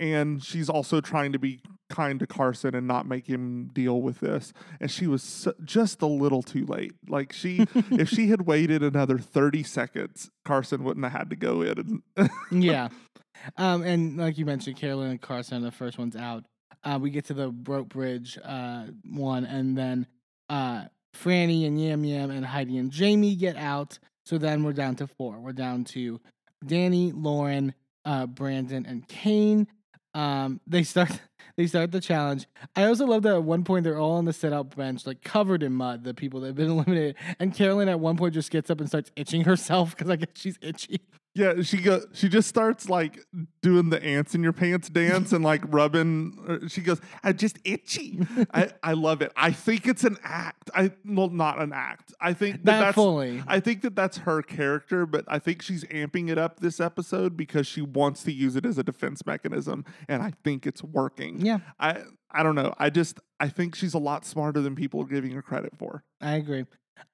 Speaker 2: And she's also trying to be kind to Carson and not make him deal with this. And she was so, just a little too late. Like she if she had waited another 30 seconds Carson wouldn't have had to go in. And
Speaker 1: yeah. Um, and like you mentioned, Carolyn and Carson, are the first one's out. Uh, we get to the rope bridge uh, one, and then uh, Frannie and Yam Yam and Heidi and Jaime get out. So then we're down to four. We're down to Danny, Lauren, uh, Brandon, and Kane. Um, they start they start the challenge. I also love that at one point they're all on the set out bench, like covered in mud, the people that have been eliminated. And Carolyn at one point just gets up and starts itching herself because I guess she's itchy.
Speaker 2: Yeah, she go. She just starts like doing the ants in your pants dance and like rubbing. uh, She goes, "I'm just itchy." I, I love it. I think it's an act. I well, not an act. I think that
Speaker 1: Not
Speaker 2: that's.
Speaker 1: fully.
Speaker 2: I think that that's her character, but I think she's amping it up this episode because she wants to use it as a defense mechanism, and I think it's working.
Speaker 1: Yeah.
Speaker 2: I I don't know. I just I think she's a lot smarter than people are giving her credit for.
Speaker 1: I agree.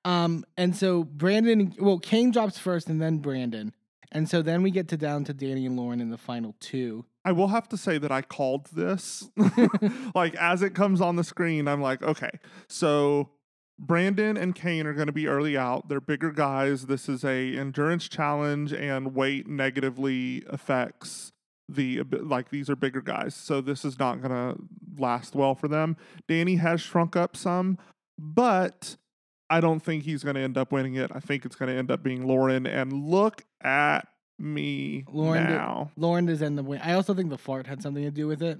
Speaker 1: Um, and so Brandon, well, Kane drops first, and then Brandon, and so then we get to down to Danny and Lauren in the final two.
Speaker 2: I will have to say that I called this. like as it comes on the screen, I'm like, okay, so Brandon and Kane are going to be early out. They're bigger guys. This is a endurance challenge, and weight negatively affects the like these are bigger guys. So this is not going to last well for them. Danny has shrunk up some, but I don't think he's going to end up winning it. I think it's going to end up being Lauren. And look at me
Speaker 1: Lauren did-
Speaker 2: now.
Speaker 1: Lauren is in the win. I also think the fart had something to do with it.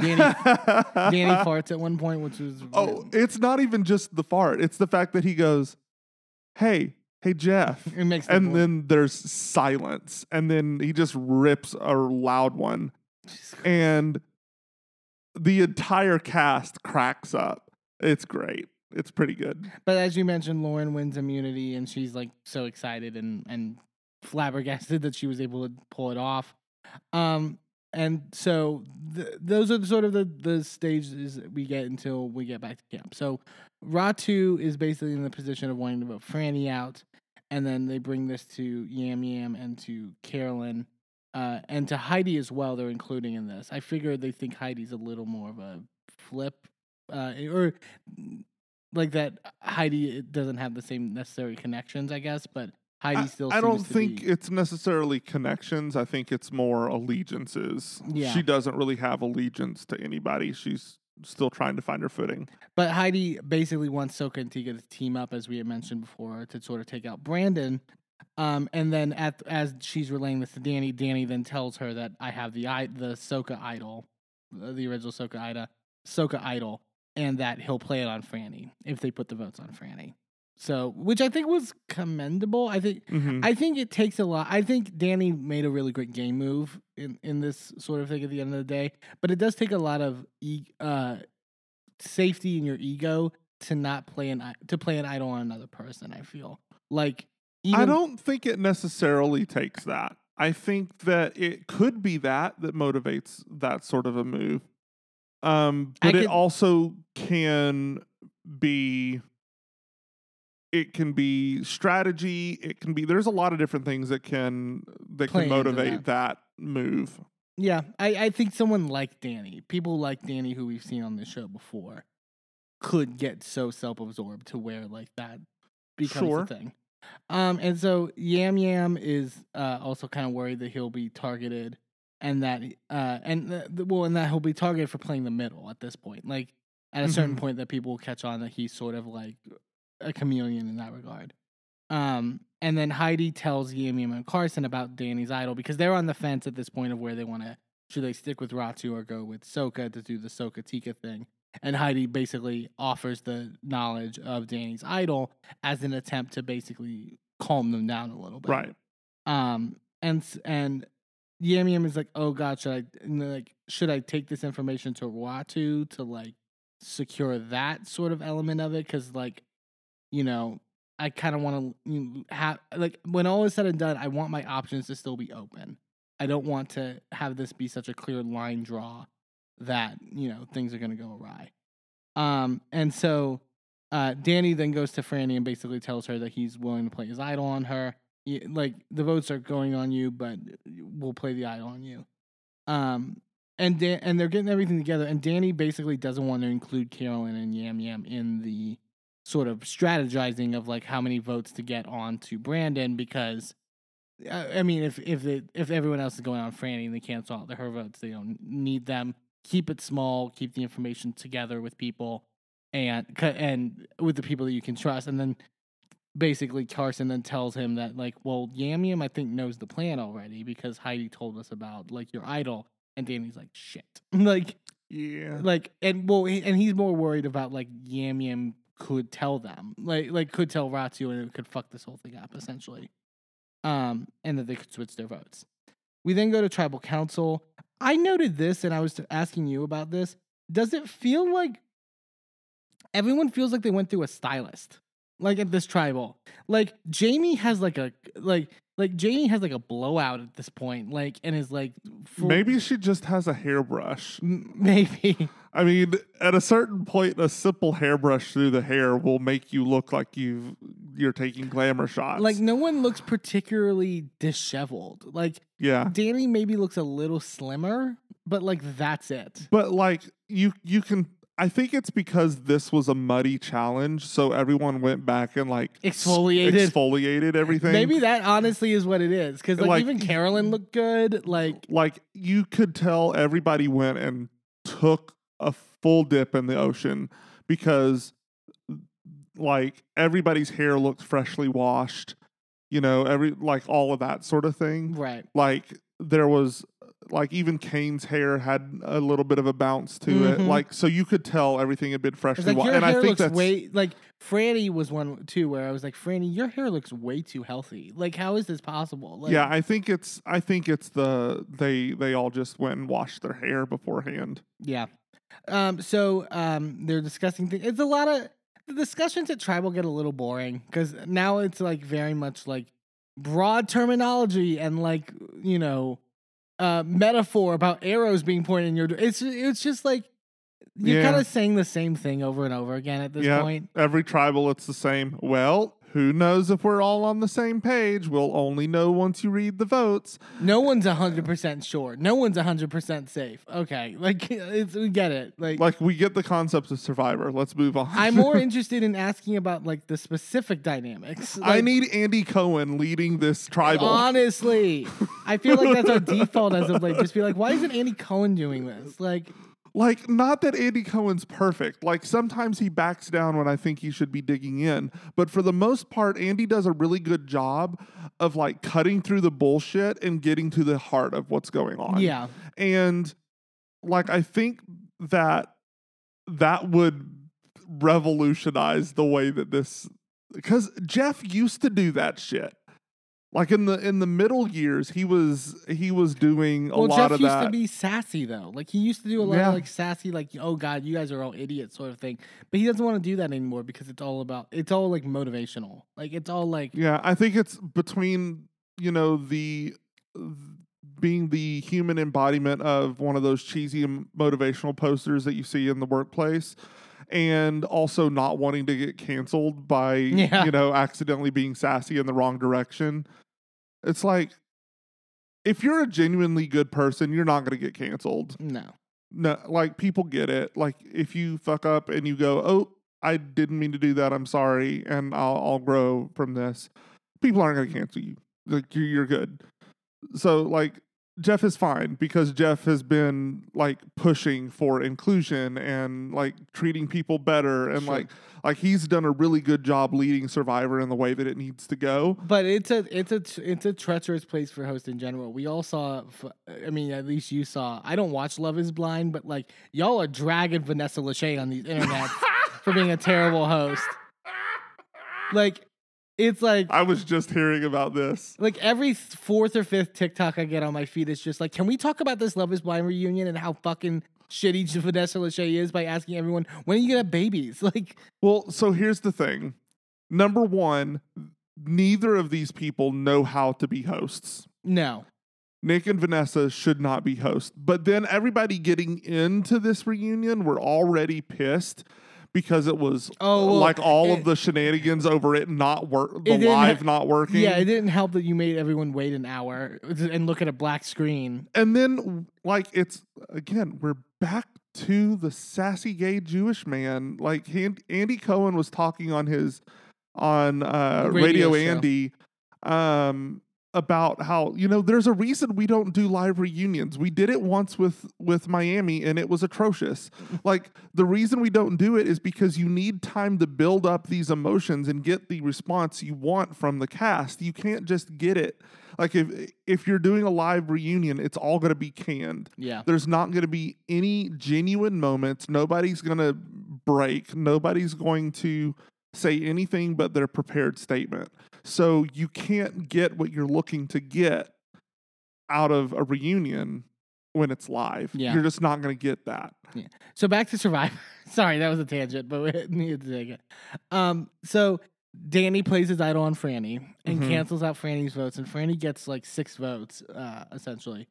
Speaker 1: Danny, Danny farts at one point, which was
Speaker 2: Oh, it's not even just the fart. It's the fact that he goes, "Hey, hey, Jeff,"
Speaker 1: it makes
Speaker 2: and
Speaker 1: boy-
Speaker 2: then there's silence, and then he just rips a loud one, and the entire cast cracks up. It's great. It's pretty good.
Speaker 1: But as you mentioned, Lauren wins immunity, and she's like so excited and and flabbergasted that she was able to pull it off. Um, and so th- those are sort of the the stages we get until we get back to camp. So Ratu is basically in the position of wanting to vote Frannie out, and then they bring this to Yam Yam and to Carolyn. Uh, and to Heidi as well, they're including in this. I figure they think Heidi's a little more of a flip, uh, or like that Heidi doesn't have the same necessary connections, I guess, but Heidi
Speaker 2: I,
Speaker 1: still.
Speaker 2: I don't think
Speaker 1: be-
Speaker 2: it's necessarily connections. I think it's more allegiances.
Speaker 1: Yeah.
Speaker 2: She doesn't really have allegiance to anybody. She's still trying to find her footing.
Speaker 1: But Heidi basically wants Soka and Tika to team up, as we had mentioned before, to sort of take out Brandon. Um, and then at as she's relaying this to Danny, Danny then tells her that I have the the Soka idol, the original Soka Ida, Soka idol, and that he'll play it on Frannie if they put the votes on Frannie. So, which I think was commendable. I think
Speaker 2: Mhm.
Speaker 1: I think it takes a lot. I think Danny made a really great game move in, in this sort of thing at the end of the day, but it does take a lot of e- uh, safety in your ego to not play an i- to play an idol on another person. I feel like even
Speaker 2: I don't think it necessarily takes that. I think that it could be that that motivates that sort of a move. Um, but it also can be it can be strategy, it can be there's a lot of different things that can that can motivate that. move.
Speaker 1: Yeah, I, I think someone like Danny, people like Danny who we've seen on this show before, could get so self absorbed to where like that becomes
Speaker 2: Sure.
Speaker 1: a thing. Um, and so Yam Yam is uh, also kind of worried that he'll be targeted, and that uh, and the, the- well, and that he'll be targeted for playing the middle at this point. Like at a certain
Speaker 2: Mhm.
Speaker 1: point that people will catch on that he's sort of like a chameleon in that regard. Um, and then Heidi tells Yim and Carson about Danny's idol because they're on the fence at this point of where they want to should they stick with Ratu or go with Soka to do the Soka Tika thing. And Heidi basically offers the knowledge of Danny's idol as an attempt to basically calm them down a little bit.
Speaker 2: Right.
Speaker 1: Um, and and Yam Yam is like, oh god, should I like should I take this information to Ratu to like secure that sort of element of it? Because like, you know, I kind of want to have like when all is said and done, I want my options to still be open. I don't want to have this be such a clear line draw that you know things are going to go awry. Um, and so uh, Danny then goes to Frannie and basically tells her that he's willing to play his idol on her. Like the votes are going on you, but we'll play the idol on you. Um, and Dan- and they're getting everything together. And Danny basically doesn't want to include Carolyn and Yam Yam in the sort of strategizing of like how many votes to get on to Brandon because. uh, I mean, if if if everyone else is going on Frannie and they cancel out her votes, they don't need them. Keep it small. Keep the information together with people, and and with the people that you can trust. And then basically Carson then tells him that like, well, Yam Yam I think knows the plan already because Heidi told us about like your idol, and Danny's like shit, like
Speaker 2: Yeah.
Speaker 1: like and well, and he's more worried about like Yam Yam could tell them, like like could tell Ratu and it could fuck this whole thing up essentially, um, and that they could switch their votes. We then go to tribal council. I noted this, and I was asking you about this. Does it feel like everyone feels like they went through a stylist, like at this tribal? Like Jaime has like a like like Jaime has like a blowout at this point, like and is like full-
Speaker 2: Maybe she just has a hairbrush.
Speaker 1: Maybe.
Speaker 2: I mean, at a certain point, a simple hairbrush through the hair will make you look like you've you're taking glamour shots.
Speaker 1: Like no one looks particularly disheveled. Like
Speaker 2: yeah,
Speaker 1: Danny maybe looks a little slimmer, but like that's it.
Speaker 2: but like you you can. I think it's because this was a muddy challenge, so everyone went back and like s-
Speaker 1: Exfoliated.
Speaker 2: exfoliated everything.
Speaker 1: Maybe that honestly is what it is. Because like,
Speaker 2: Like-
Speaker 1: even Carolyn looked good. Like
Speaker 2: like you could tell everybody went and took a full dip in the ocean because like everybody's hair looked freshly washed you know every like all of that sort of thing
Speaker 1: right.
Speaker 2: like there was like even Kane's hair had a little bit of a bounce to it
Speaker 1: Mhm.
Speaker 2: like so you could tell everything had been freshly
Speaker 1: like
Speaker 2: washed and
Speaker 1: hair
Speaker 2: I think
Speaker 1: looks
Speaker 2: that's
Speaker 1: way like Frannie was one too where I was like, Frannie, your hair looks way too healthy. Like, how is this possible? Like,
Speaker 2: yeah I think it's I think it's the they they all just went and washed their hair beforehand
Speaker 1: Yeah. Um, so um, they're discussing things. It's a lot of the discussions at tribal get a little boring because now it's like very much like broad terminology and like you know uh, metaphor about arrows being pointed in your. It's it's just like you're
Speaker 2: Yeah.
Speaker 1: kind of saying the same thing over and over again at this
Speaker 2: Yeah.
Speaker 1: point.
Speaker 2: Every tribal, it's the same. Well, who knows if we're all on the same page? We'll only know once you read the votes.
Speaker 1: No one's hundred percent sure. No one's hundred percent safe. Okay, like it's, we get it. Like,
Speaker 2: Like we get the concept of Survivor. Let's move on.
Speaker 1: I'm more interested in asking about like the specific dynamics.
Speaker 2: I need Andy Cohen leading this tribal.
Speaker 1: Honestly, I feel like that's our default as of late. Just be like, why isn't Andy Cohen doing this? Like,
Speaker 2: Like, not that Andy Cohen's perfect. Like, sometimes he backs down when I think he should be digging in. But for the most part, Andy does a really good job of like cutting through the bullshit and getting to the heart of what's going on.
Speaker 1: yeah,
Speaker 2: And like, I think that that would revolutionize the way that this, because Jeff used to do that shit. Like in the in the middle years, he was he was doing a
Speaker 1: well,
Speaker 2: lot
Speaker 1: Jeff
Speaker 2: of that.
Speaker 1: Jeff used to be sassy though. Like he used to do a lot
Speaker 2: Yeah.
Speaker 1: of like sassy, like, oh god, you guys are all idiots, sort of thing. But he doesn't want to do that anymore because it's all about it's all like motivational. Like it's all like
Speaker 2: Yeah, I think it's between you know the being the human embodiment of one of those cheesy motivational posters that you see in the workplace and also not wanting to get canceled by
Speaker 1: Yeah.
Speaker 2: you know accidentally being sassy in the wrong direction. It's like if you're a genuinely good person, you're not going to get canceled.
Speaker 1: no.
Speaker 2: No, like people get it. Like if you fuck up and you go, "Oh, I didn't mean to do that. I'm sorry," and I'll I'll grow from this. People aren't going to cancel you. Like you're, you're good. So like Jeff is fine because Jeff has been like pushing for inclusion and like treating people better and
Speaker 1: Sure.
Speaker 2: like like he's done a really good job leading Survivor in the way that it needs to go.
Speaker 1: But it's a it's a it's a treacherous place for hosts in general. We all saw. I mean, at least you saw. I don't watch Love Is Blind, but like y'all are dragging Vanessa Lachey on these internet for being a terrible host. Like, it's like
Speaker 2: I was just hearing about this.
Speaker 1: like every fourth or fifth TikTok I get on my feed is just like, can we talk about this Love Is Blind reunion and how fucking shitty Vanessa Lachey is by asking everyone when are you gonna have babies? Like,
Speaker 2: Well, so here's the thing. Number one, neither of these people know how to be hosts.
Speaker 1: no,
Speaker 2: Nick and Vanessa should not be hosts. But then everybody getting into this reunion were already pissed because it was
Speaker 1: Oh, well,
Speaker 2: like all
Speaker 1: it-
Speaker 2: of the shenanigans over it not work, the live
Speaker 1: ha-
Speaker 2: not working.
Speaker 1: yeah, it didn't help that you made everyone wait an hour and look at a black screen.
Speaker 2: and then like it's again, we're back to the sassy gay Jewish man. Like Andy Cohen was talking on his on uh,
Speaker 1: radio
Speaker 2: Radio. Andy um, about how you know there's a reason we don't do live reunions. We did it once with with Miami and it was atrocious. like the reason we don't do it is because you need time to build up these emotions and get the response you want from the cast. You can't just get it. Like if if you're doing a live reunion, it's all going to be canned.
Speaker 1: Yeah.
Speaker 2: There's not going to be any genuine moments. Nobody's going to break. Nobody's going to say anything but their prepared statement. So you can't get what you're looking to get out of a reunion when it's live.
Speaker 1: Yeah.
Speaker 2: You're just not going to get that. Yeah.
Speaker 1: So back to Survivor. Sorry, that was a tangent, but we needed to take it. Um, so Danny plays his idol on Frannie and
Speaker 2: Mhm.
Speaker 1: cancels out Frannie's votes, and Frannie gets like six votes, uh, essentially.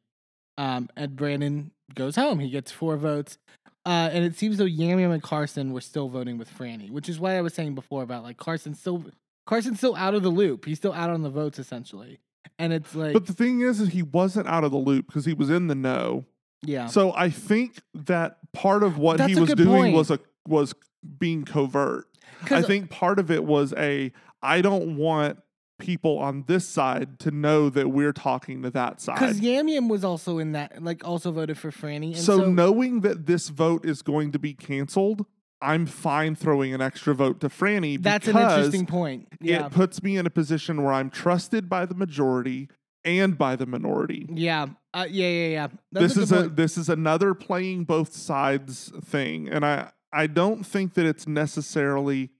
Speaker 1: Um, and Brandon goes home. He gets four votes. Uh, and it seems though Yam Yam and Carson were still voting with Frannie, which is why I was saying before about like Carson still Carson's still out of the loop. He's still out on the votes essentially. And it's like
Speaker 2: But the thing is, is he wasn't out of the loop because he was in the know.
Speaker 1: yeah.
Speaker 2: So I think that part of what
Speaker 1: That's
Speaker 2: he was doing
Speaker 1: point.
Speaker 2: was a was being covert. I think part of it was a I don't want people on this side to know that we're talking to that
Speaker 1: Because
Speaker 2: side.
Speaker 1: Yam Yam was also in that, like, also voted for Frannie. And
Speaker 2: So,
Speaker 1: so,
Speaker 2: knowing that this vote is going to be canceled, I'm fine throwing an extra vote to Frannie
Speaker 1: that's an
Speaker 2: because
Speaker 1: interesting point. Yeah,
Speaker 2: it puts me in a position where I'm trusted by the majority and by the minority.
Speaker 1: yeah, uh, yeah, yeah, yeah. That's
Speaker 2: this
Speaker 1: a
Speaker 2: is a this is another playing both sides thing, and I I don't think that it's necessarily.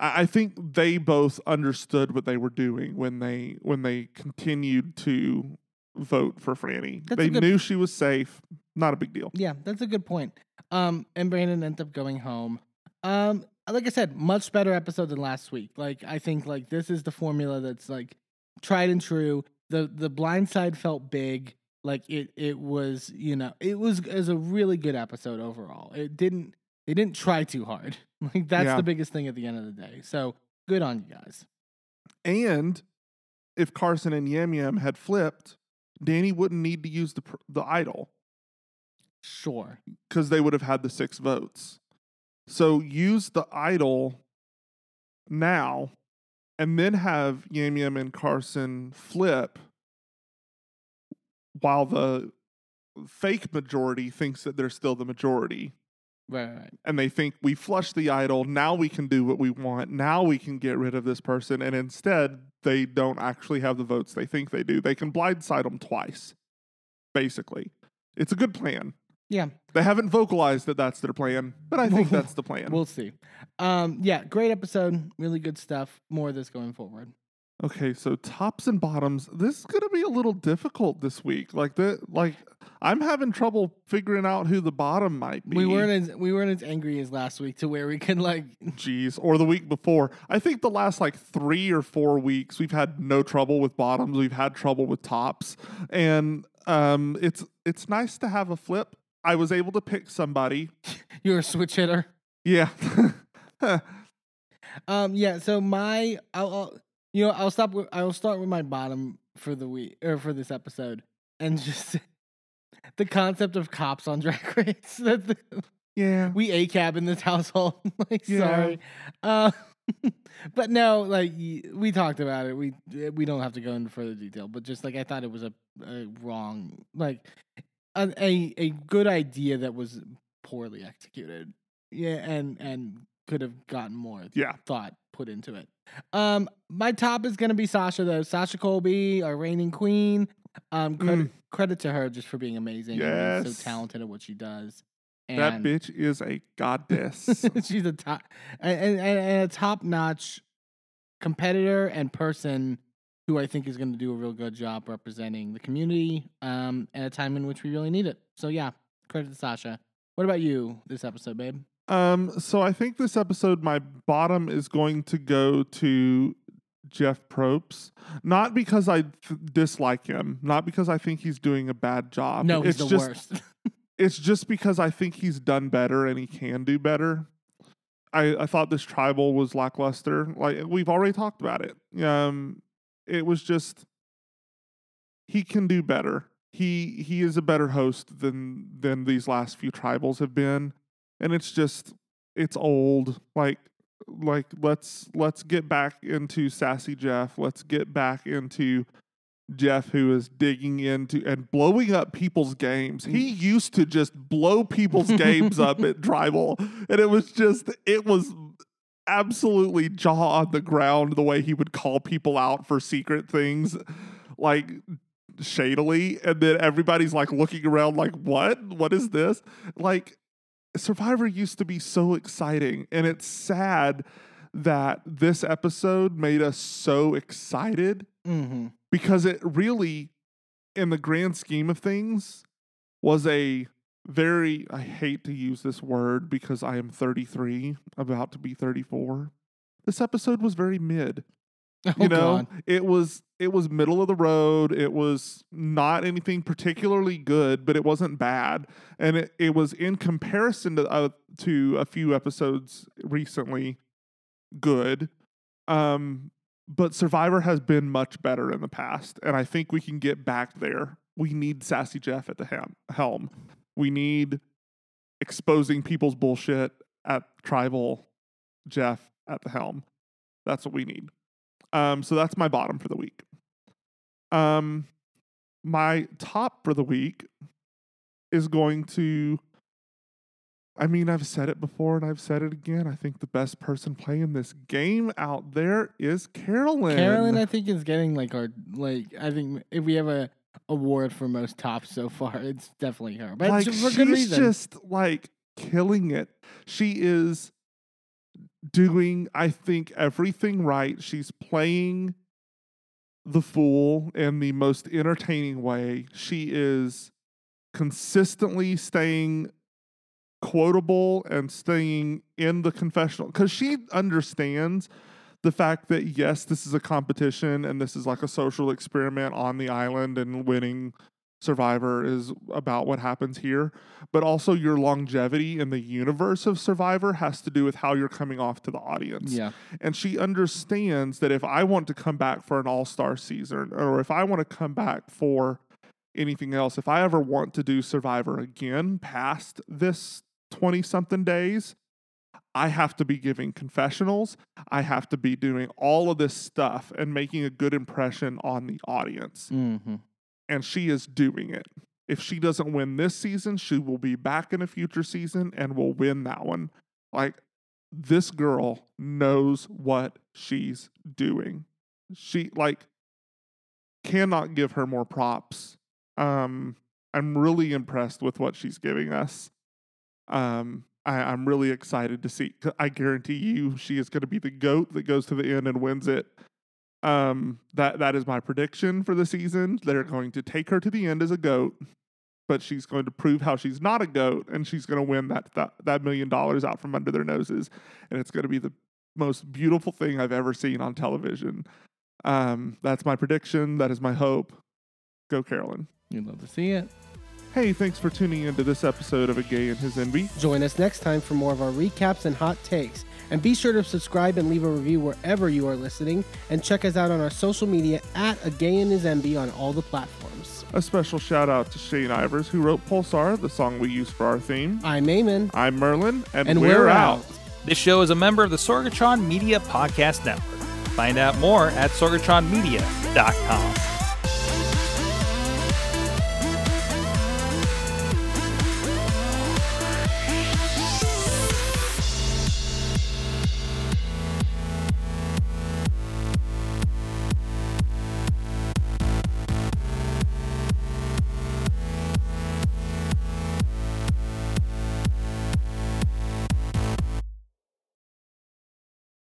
Speaker 2: I I think they both understood what they were doing when they when they continued to vote for Frannie.
Speaker 1: That's
Speaker 2: they
Speaker 1: good-
Speaker 2: knew she was safe. Not a big deal.
Speaker 1: Yeah, that's a good point. Um, and Brandon ended up going home. Um, like I said, much better episode than last week. Like I think like this is the formula that's like tried and true. The the blind side felt big. Like it it was, you know, it was it was a really good episode overall. It didn't they didn't try too hard. Like that's
Speaker 2: Yeah.
Speaker 1: the biggest thing at the end of the day. So good on you guys.
Speaker 2: And if Carson and Yam Yam had flipped, Danny wouldn't need to use the the idol.
Speaker 1: Sure.
Speaker 2: because they would have had the six votes. So use the idol now and then have Yam Yam and Carson flip while the fake majority thinks that they're still the majority.
Speaker 1: Right, right, right.
Speaker 2: And they think we flushed the idol. Now we can do what we want. Now we can get rid of this person. And instead, they don't actually have the votes they think they do. They can blindside them twice, basically. It's a good plan.
Speaker 1: Yeah.
Speaker 2: They haven't vocalized that that's their plan, but I think that's the plan.
Speaker 1: We'll see. Um, yeah, great episode. Really good stuff. More of this going forward.
Speaker 2: Okay, so tops and bottoms. This is gonna be a little difficult this week. Like the like, I'm having trouble figuring out who the bottom might be.
Speaker 1: We weren't as we weren't as angry as last week to where we could like
Speaker 2: Jeez, or the week before. I think the last like three or four weeks, we've had no trouble with bottoms. We've had trouble with tops, and um, it's it's nice to have a flip. I was able to pick somebody.
Speaker 1: you're a switch hitter.
Speaker 2: Yeah.
Speaker 1: Um, yeah. So my, I'll, I'll you know, I'll stop. With, I'll start with my bottom for the week or for this episode, and just the concept of cops on Drag Race. That the,
Speaker 2: yeah.
Speaker 1: we a cab in this household. like,
Speaker 2: Yeah.
Speaker 1: sorry. Uh, but no, like we talked about it. We we don't have to go into further detail, but just like I thought it was a, a wrong, like a, a a good idea that was poorly executed. Yeah, and and could have gotten more
Speaker 2: Yeah.
Speaker 1: thought put into it. Um, my top is gonna be Sasha though. Sasha Colby, our reigning queen. Um, credit credit to her just for being amazing. and being so talented at what she does.
Speaker 2: that bitch is a goddess.
Speaker 1: she's a top and, and, and a top notch competitor and person who I think is going to do a real good job representing the community um, at a time in which we really need it. So yeah, credit to Sasha. What about you this episode, babe?
Speaker 2: Um, so I think this episode, my bottom is going to go to Jeff Probst. Not because I th- dislike him, not because I think he's doing a bad job.
Speaker 1: No, he's
Speaker 2: it's
Speaker 1: the
Speaker 2: just,
Speaker 1: worst.
Speaker 2: It's just because I think he's done better and he can do better. I, I thought this tribal was lackluster. Like we've already talked about it. Um, it was just he can do better. He he is a better host than than these last few tribals have been, and it's just it's old. Like like let's let's get back into sassy Jeff. Let's get back into Jeff who is digging into and blowing up people's games. He mm. used to just blow people's games up at tribal, and it was just it was absolutely jaw on the ground the way he would call people out for secret things like shadily and then everybody's like looking around like what what is this like survivor used to be so exciting and it's sad that this episode made us so excited
Speaker 1: mm-hmm.
Speaker 2: because it really in the grand scheme of things was a very I hate to use this word because I am 33 about to be 34 this episode was very mid
Speaker 1: Oh
Speaker 2: you know
Speaker 1: God.
Speaker 2: it was it was middle of the road. It was not anything particularly good but it wasn't bad. And it, it was in comparison to uh, to a few episodes recently good. Um but survivor has been much better in the past and i think we can get back there. We need sassy jeff at the hem- helm. We need exposing people's bullshit at tribal jeff at the helm. That's what we need um, so that's my bottom for the week. Um, my top for the week is going to. I mean, I've said it before and I've said it again. I think the best person playing this game out there is Carolyn.
Speaker 1: Carolyn, I think is getting like our like. I think if we have a award for most tops so far, it's definitely her. But
Speaker 2: like
Speaker 1: for
Speaker 2: she's
Speaker 1: good reason.
Speaker 2: just like killing it. She is doing, I think, everything right. She's playing the fool in the most entertaining way. She is consistently staying quotable and staying in the confessional because she understands the fact that yes this is a competition and this is like a social experiment on the island and winning survivor is about what happens here but also your longevity in the universe of survivor has to do with how you're coming off to the audience
Speaker 1: yeah.
Speaker 2: and she understands that if I want to come back for an all star season, or if I want to come back for anything else, if I ever want to do Survivor again past this 20 something days, I have to be giving confessionals. I have to be doing all of this stuff and making a good impression on the audience.
Speaker 1: Mm-hmm.
Speaker 2: And she is doing it. If she doesn't win this season, she will be back in a future season and will win that one. Like, this girl knows what she's doing. She like cannot give her more props. Um, I'm really impressed with what she's giving us. Um, I, I'm really excited to see. I guarantee you, she is going to be the goat that goes to the end and wins it. Um, that that is my prediction for the season. They're going to take her to the end as a goat, but she's going to prove how she's not a goat, and she's going to win that, that that million dollars out from under their noses, and it's going to be the most beautiful thing I've ever seen on television. Um, that's my prediction. That is my hope. Go, Carolyn.
Speaker 1: You'd love to see it.
Speaker 2: Hey, thanks for tuning into this episode of A Gay and His Enby.
Speaker 3: Join us next time for more of our recaps and hot takes. And be sure to subscribe and leave a review wherever you are listening. And check us out on our social media at A Gay and His Enby on all the platforms.
Speaker 2: A special shout out to Shane Ivers, who wrote Pulsar, the song we use for our theme.
Speaker 3: I'm Eamon.
Speaker 2: I'm Merlin, and,
Speaker 3: And
Speaker 2: we're,
Speaker 3: we're
Speaker 2: out.
Speaker 3: out.
Speaker 4: This show is a member of the Sorgatron Media Podcast Network. Find out more at sorgatronmedia.com.